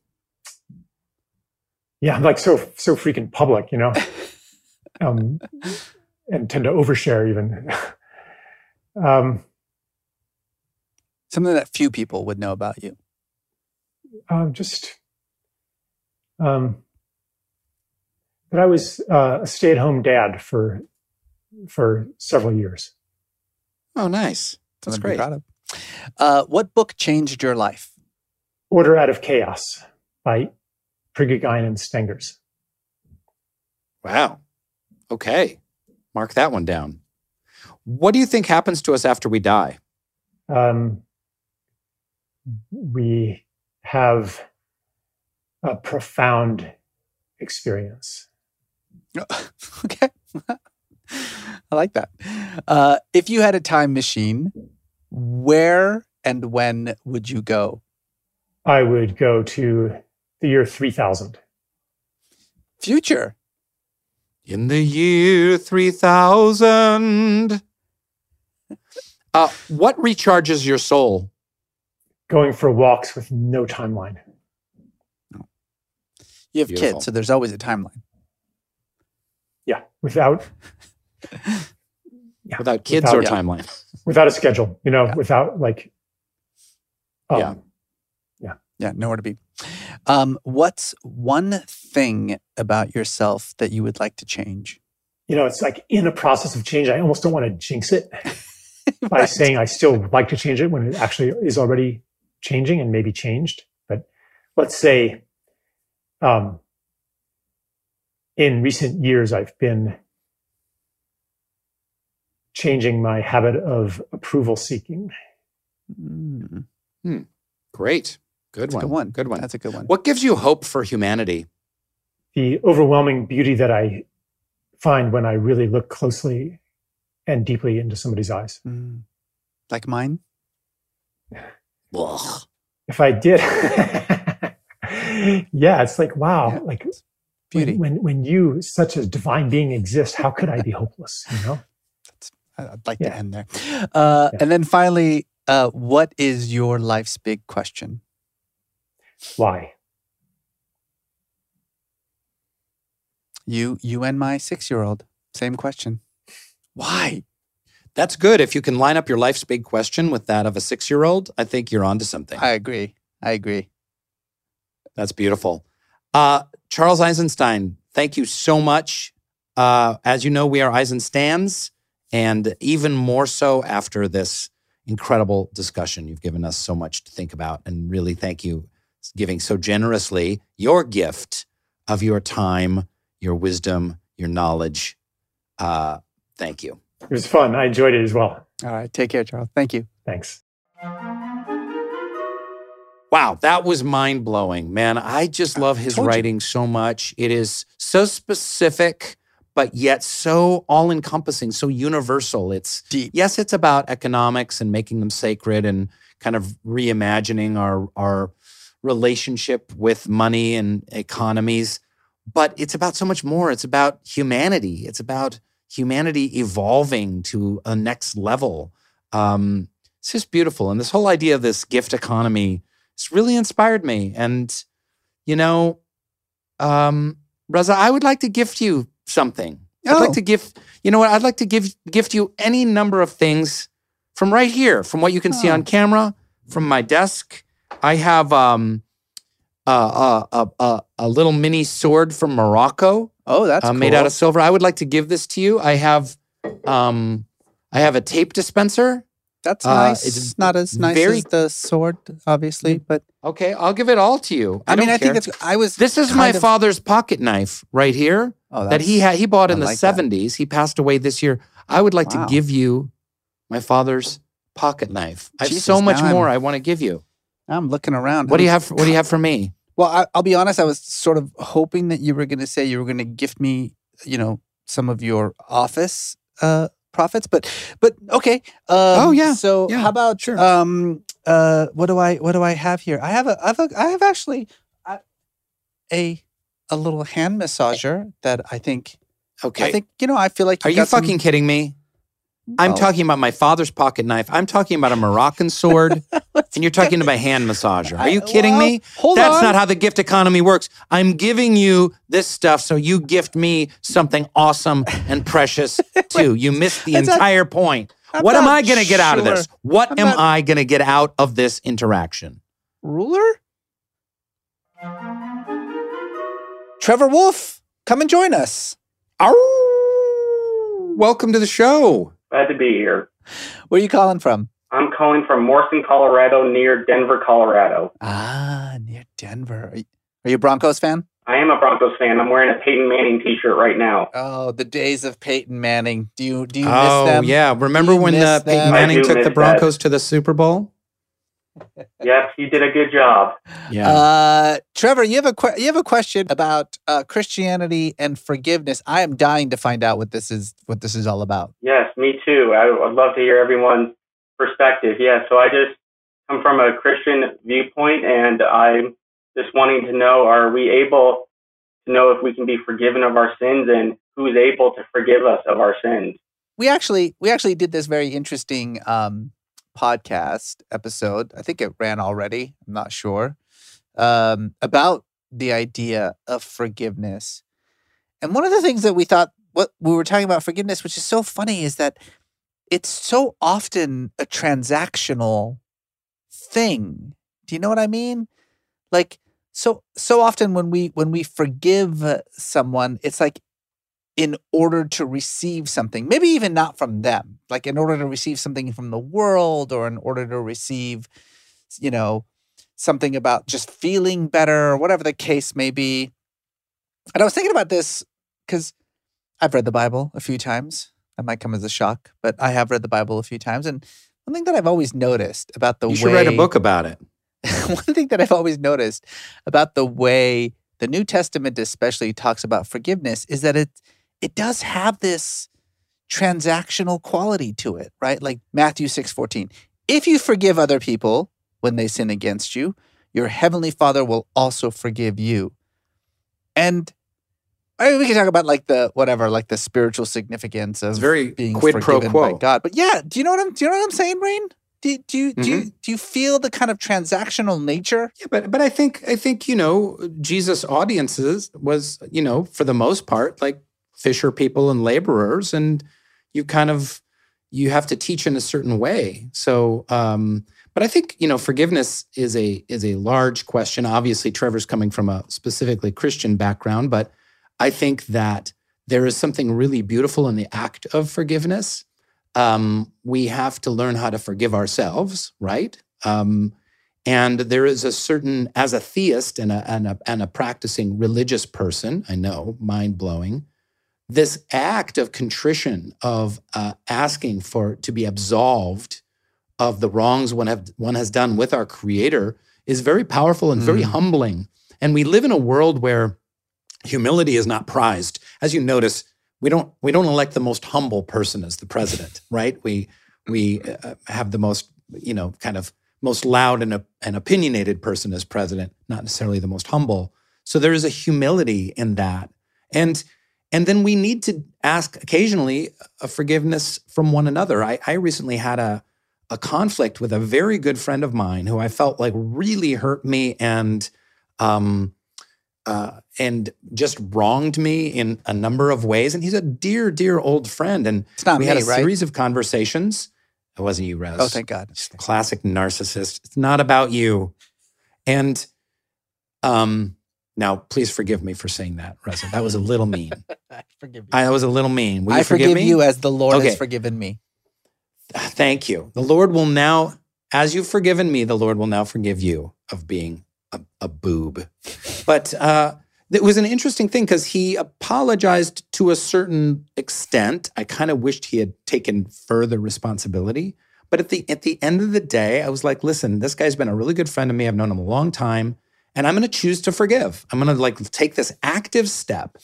Yeah, I'm like so so freaking public, you know, um, and tend to overshare even. um, Something that few people would know about you. um, just um, that I was uh, a stay-at-home dad for for several years. Oh, nice. That's Something to be great. proud of. Uh, what book changed your life? Order Out of Chaos by Prigogine and Stengers. Wow. Okay. Mark that one down. What do you think happens to us after we die? Um, we have a profound experience. okay. I like that. Uh, if you had a time machine, where and when would you go? I would go to the year 3000. Future. In the year 3000. Uh, what recharges your soul? Going for walks with no timeline. You have Beautiful. kids, so there's always a timeline. Yeah, without yeah, Without kids without- or yeah. timeline? without a schedule, you know, without like um, Yeah. Yeah, nowhere to be. Um, what's one thing about yourself that you would like to change? you know, it's like in a process of change. I almost don't want to jinx it by saying I still would like to change it when it actually is already changing and maybe changed. But let's say, um, in recent years, I've been changing my habit of approval seeking. Mm, Great. Good That's one. good one. Good one. That's a good one. What gives you hope for humanity? The overwhelming beauty that I find when I really look closely and deeply into somebody's eyes. Mm, like mine? Ugh. if I did, yeah, it's like wow, Yeah. like Beauty. When, when when you, such a divine being, exist, how could I be hopeless? You know, I'd like Yeah. to end there. Uh, Yeah. And then finally, uh, what is your life's big question? why? You, you and my six-year-old. Same question. Why? That's good. If you can line up your life's big question with that of a six year old, I think you're onto something. I agree. I agree. That's beautiful. Uh, Charles Eisenstein, thank you so much. Uh, as you know, we are Eisenstans, and even more so after this incredible discussion. You've given us so much to think about, and really thank you giving so generously your gift of your time, your wisdom, your knowledge. Uh, thank you. It was fun. I enjoyed it as well. All right. Take care, Charles. Thank you. Thanks. Wow, that was mind blowing, man. I just love his told you. writing so much. It is so specific, but yet so all encompassing, so universal. It's Deep. yes, it's about economics and making them sacred and kind of reimagining our our relationship with money and economies. But it's about so much more. It's about humanity. It's about humanity evolving to a next level. Um, it's just beautiful. And this whole idea of this gift economy it's really inspired me. And, you know, um, Reza, I would like to gift you something. I'd Oh. like to give, you know what? I'd like to give gift you any number of things from right here, from what you can see Oh. on camera, from my desk. I have um, uh, uh, uh, a little mini sword from Morocco Oh, that's uh, made out of silver. I would like to give this to you. I have, um, I have a tape dispenser. That's uh, nice. it's It's not as nice very- as the sword, obviously, but Okay, I'll give it all to you. I, mean, don't I think care. it's. I was. This is my of- father's pocket knife right here Oh, that he had. He bought in I the like that. seventies. He passed away this year. I would like Wow. to give you my father's pocket knife. I have so much more I'm- I want to give you. I'm looking around. What do you have? For, what do you have for me? Well, I, I'll be honest. I was sort of hoping that you were going to say you were going to gift me, you know, some of your office uh, profits, but but okay. Um, Oh, yeah. So Yeah, how about sure. um uh what do I what do I have here? I have a I have a, I have actually a a, a little hand massager that I think Okay. I think you know I feel like Are you got some- fucking kidding me? I'm No. talking about my father's pocket knife. I'm talking about a Moroccan sword, and you're talking about a hand massager. Are you kidding well, me? hold That's on. not how the gift economy works. I'm giving you this stuff so you gift me something awesome and precious too. You missed the That's not- entire point. I'm what am I going to get out of this? What I'm am not- I going to get out of this interaction? ruler. Trevor Wolf, come and join us. Ow! Welcome to the show. Glad to be here. Where are you calling from? I'm calling from Morrison, Colorado, near Denver, Colorado. Ah, near Denver. Are you, are you a Broncos fan? I am a Broncos fan. I'm wearing a Peyton Manning T-shirt right now. Oh, the days of Peyton Manning. Do you do you oh miss them? yeah, remember when miss uh, Peyton Manning took miss the that. Broncos to the Super Bowl? Yes, he did a good job. Yeah. Uh, Trevor, you have a que- you have a question about uh, Christianity and forgiveness. I am dying to find out what this is what this is all about. Yes, me too. I would love to hear everyone's perspective. Yeah, so I just come from a Christian viewpoint, and I'm just wanting to know: Are we able to know if we can be forgiven of our sins, and who's able to forgive us of our sins? We actually we actually did this very interesting um, podcast episode. I think it ran already. I'm not sure um, about the idea of forgiveness. And one of the things that we thought what we were talking about forgiveness, which is so funny, is that it's so often a transactional thing. Do you know what I mean? Like so so often when we when we forgive someone, it's like in order to receive something, maybe even not from them, like in order to receive something from the world or in order to receive, you know, something about just feeling better or whatever the case may be. And I was thinking about this because I've read the Bible a few times. That might come as a shock, but I have read the Bible a few times. And one thing that I've always noticed about the you way should write a book about it. one thing that I've always noticed about the way the New Testament especially talks about forgiveness is that it it does have this transactional quality to it, right? Like Matthew 6:14. If you forgive other people when they sin against you, your heavenly Father will also forgive you. And I mean, we can talk about like the whatever, like the spiritual significance of It's very being quid pro forgiven by quo. God. But yeah, do you know what I'm do you know what I'm saying, Rainn? Do, do you do Mm-hmm. you do you feel the kind of transactional nature? Yeah, but but I think I think you know Jesus' audiences was you know for the most part like fisher people and laborers, and you kind of you have to teach in a certain way. So, um, but I think you know forgiveness is a is a large question. Obviously, Trevor's coming from a specifically Christian background, but I think that there is something really beautiful in the act of forgiveness. Um, we have to learn how to forgive ourselves, right? Um, and there is a certain, as a theist and a, and a, and a practicing religious person, I know, mind blowing, this act of contrition, of uh, asking for to be absolved of the wrongs one, have, one has done with our Creator is very powerful and very humbling. And we live in a world where humility is not prized. As you notice, we don't we don't elect the most humble person as the president, right? We we uh, have the most you know kind of most loud and, and opinionated person as president, not necessarily the most humble. So there is a humility in that, and and then we need to ask occasionally a forgiveness from one another. I, I recently had a a conflict with a very good friend of mine who I felt like really hurt me and um, uh, and just wronged me in a number of ways. And he's a dear, dear old friend. And It's not we had a right? series of conversations. It wasn't you, Rez. Oh, thank God. Just classic narcissist. It's not about you. And um, now, please forgive me for saying that, Reza. That was a little mean. I forgive you. I was a little mean. Will you I forgive, you as the Lord Okay. has forgiven me. Thank you. The Lord will now, as you've forgiven me, the Lord will now forgive you of being a, a boob. But uh, it was an interesting thing because he apologized to a certain extent. I kind of wished he had taken further responsibility. But at the at the end of the day, I was like, listen, this guy's been a really good friend of me. I've known him a long time. And I'm going to choose to forgive. I'm going to like take this active step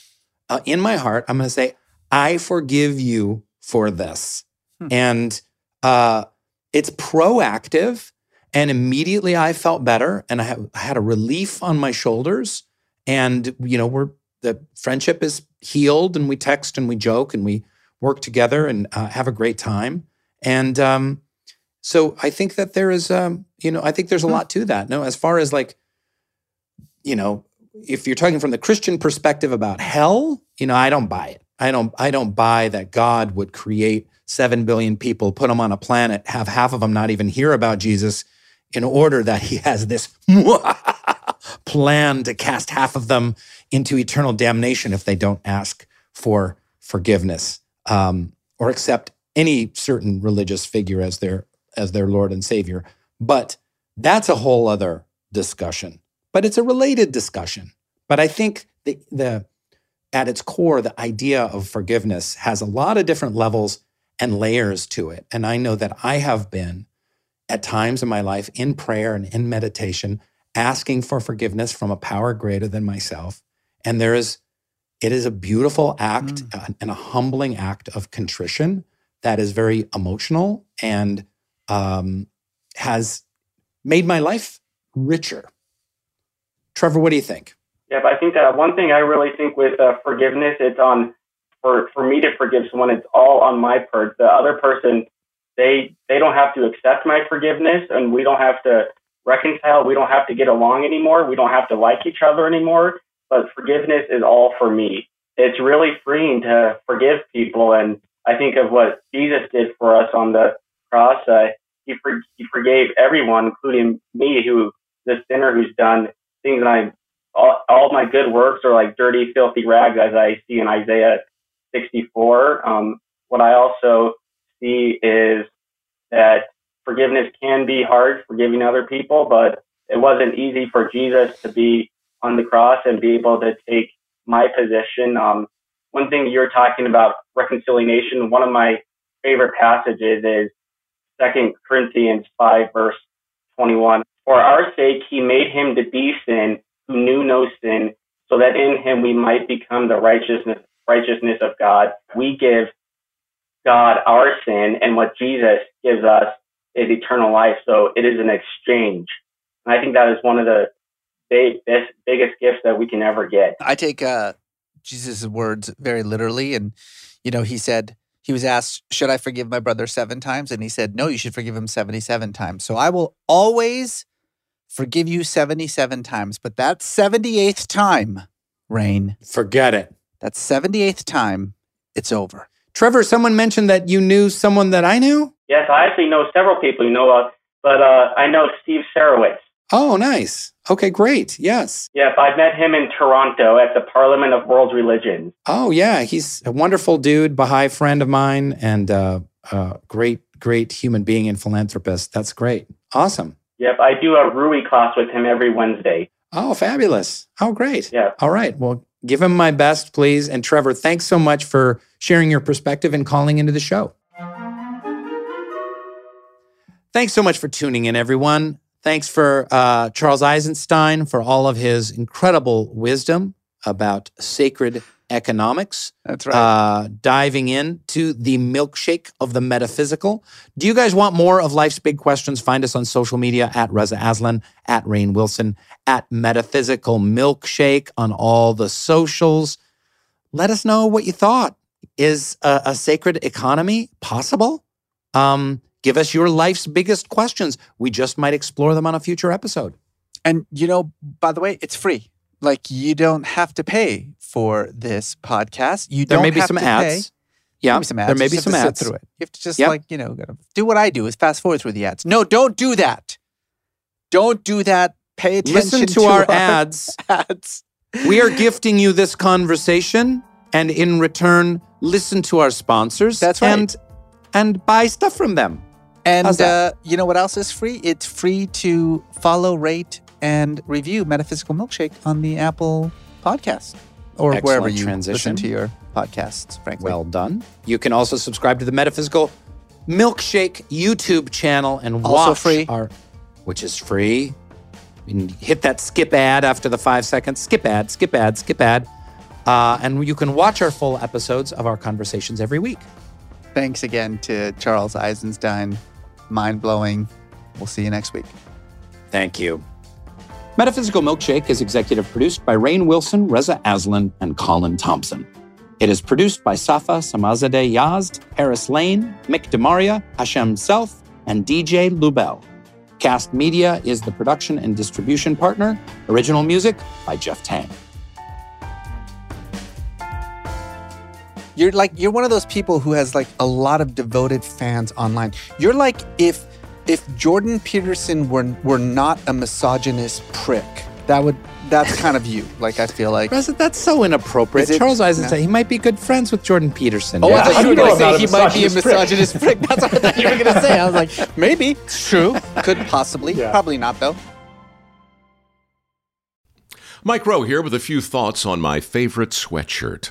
uh, in my heart. I'm going to say, I forgive you for this. And uh, it's proactive. And immediately I felt better and I, ha- I had a relief on my shoulders. And, you know, we're, the friendship is healed and we text and we joke and we work together and uh, have a great time. And um, so I think that there is, um, you know, I think there's a lot to that. No, as far as like, you know, if you're talking from the Christian perspective about hell, you know, I don't buy it. I don't I don't buy that God would create 7 billion people, put them on a planet, have half of them not even hear about Jesus in order that he has this plan to cast half of them into eternal damnation if they don't ask for forgiveness um, or accept any certain religious figure as their as their Lord and Savior. But that's a whole other discussion. But it's a related discussion. But I think the the at its core, the idea of forgiveness has a lot of different levels and layers to it. And I know that I have been at times in my life in prayer and in meditation asking for forgiveness from a power greater than myself. And there is, it is a beautiful act uh, and a humbling act of contrition that is very emotional and um, has made my life richer. Trevor, what do you think? Yeah, I think that one thing I really think with uh, forgiveness, it's on for for me to forgive someone. It's all on my part. The other person, they they don't have to accept my forgiveness, and we don't have to reconcile. We don't have to get along anymore. We don't have to like each other anymore. But forgiveness is all for me. It's really freeing to forgive people, and I think of what Jesus did for us on the cross. Uh, he for, he forgave everyone, including me, who the sinner who's done things that I all, all my good works are like dirty, filthy rags, as I see in Isaiah 64. Um, what I also see is that forgiveness can be hard, forgiving other people, but it wasn't easy for Jesus to be on the cross and be able to take my position. Um, one thing you're talking about reconciliation, one of my favorite passages is Second Corinthians 5, verse 21. For our sake, he made him to be sin who knew no sin, so that in him we might become the righteousness righteousness of God. We give God our sin, and what Jesus gives us is eternal life. So it is an exchange. And I think that is one of the big, best, biggest gifts that we can ever get. I take uh, Jesus' words very literally. And, you know, he said, he was asked, Should I forgive my brother seven times? And he said, No, you should forgive him 77 times. So I will always forgive you 77 times. But that 78th time, Rainn, Forget it. that 78th time, it's over. Trevor, someone mentioned that you knew someone that I knew. Yes, I actually know several people you know, uh, but uh, I know Steve Sarowitz. Oh, nice. Okay, great. Yes. Yep, I met him in Toronto at the Parliament of World Religions. Oh, yeah. He's a wonderful dude, Baha'i friend of mine, and uh, uh, great, great human being and philanthropist. That's great. Awesome. Yep, I do a Ruhi class with him every Wednesday. Oh, fabulous. Oh, great. Yeah. All right. Well, give him my best, please. And Trevor, thanks so much for sharing your perspective and calling into the show. Thanks so much for tuning in, everyone. Thanks for uh, Charles Eisenstein for all of his incredible wisdom about sacred economics. That's right. Uh, diving into the milkshake of the metaphysical. Do you guys want more of life's big questions? Find us on social media at Reza Aslan, at Rainn Wilson, at Metaphysical Milkshake on all the socials. Let us know what you thought. Is a, a sacred economy possible? Um, give us your life's biggest questions. We just might explore them on a future episode. And, you know, by the way, it's free. Like, you don't have to pay for this podcast. You There don't may be have some to ads. pay. Yeah, Maybe some ads. there may You be some ads. through it. You have to just Yep. like, you know, do what I do is fast forward through the ads. No, don't do that. Don't do that. Pay attention Listen to, our, ads. ads. we are gifting you this conversation, and in return, listen to our sponsors. That's right. And, and buy stuff from them. And uh, you know what else is free? It's free to follow, rate, and review Metaphysical Milkshake on the Apple podcast or Excellent wherever you transition. listen to your podcasts, frankly. Well done. You can also subscribe to the Metaphysical Milkshake YouTube channel and Also watch free. our, which is free. And hit that skip ad after the five seconds. Skip ad, skip ad, skip ad. Uh, and you can watch our full episodes of our conversations every week. Thanks again to Charles Eisenstein. Mind blowing. We'll see you next week. Thank you. Metaphysical Milkshake is executive produced by Rainn Wilson, Reza Aslan, and Colin Thompson. It is produced by Safa Samazadeh Yazd, Paris Lane, Mick DeMaria, Hashem Self, and DJ Lubel. Kast Media is the production and distribution partner. Original music by Jeff Tang. You're like you're one of those people who has like a lot of devoted fans online. You're like if if Jordan Peterson were were not a misogynist prick, that would that's kind of you. Like I feel like Reza, that's so inappropriate. Is it? Charles Eisenstein, No. he might be good friends with Jordan Peterson. Oh, Yeah. I thought you were you going to say he might be a misogynist misogynist prick. That's what I thought you were going to say. I was like, maybe. It's true. Could possibly. Yeah. Probably not, though. Mike Rowe here with a few thoughts on my favorite sweatshirt.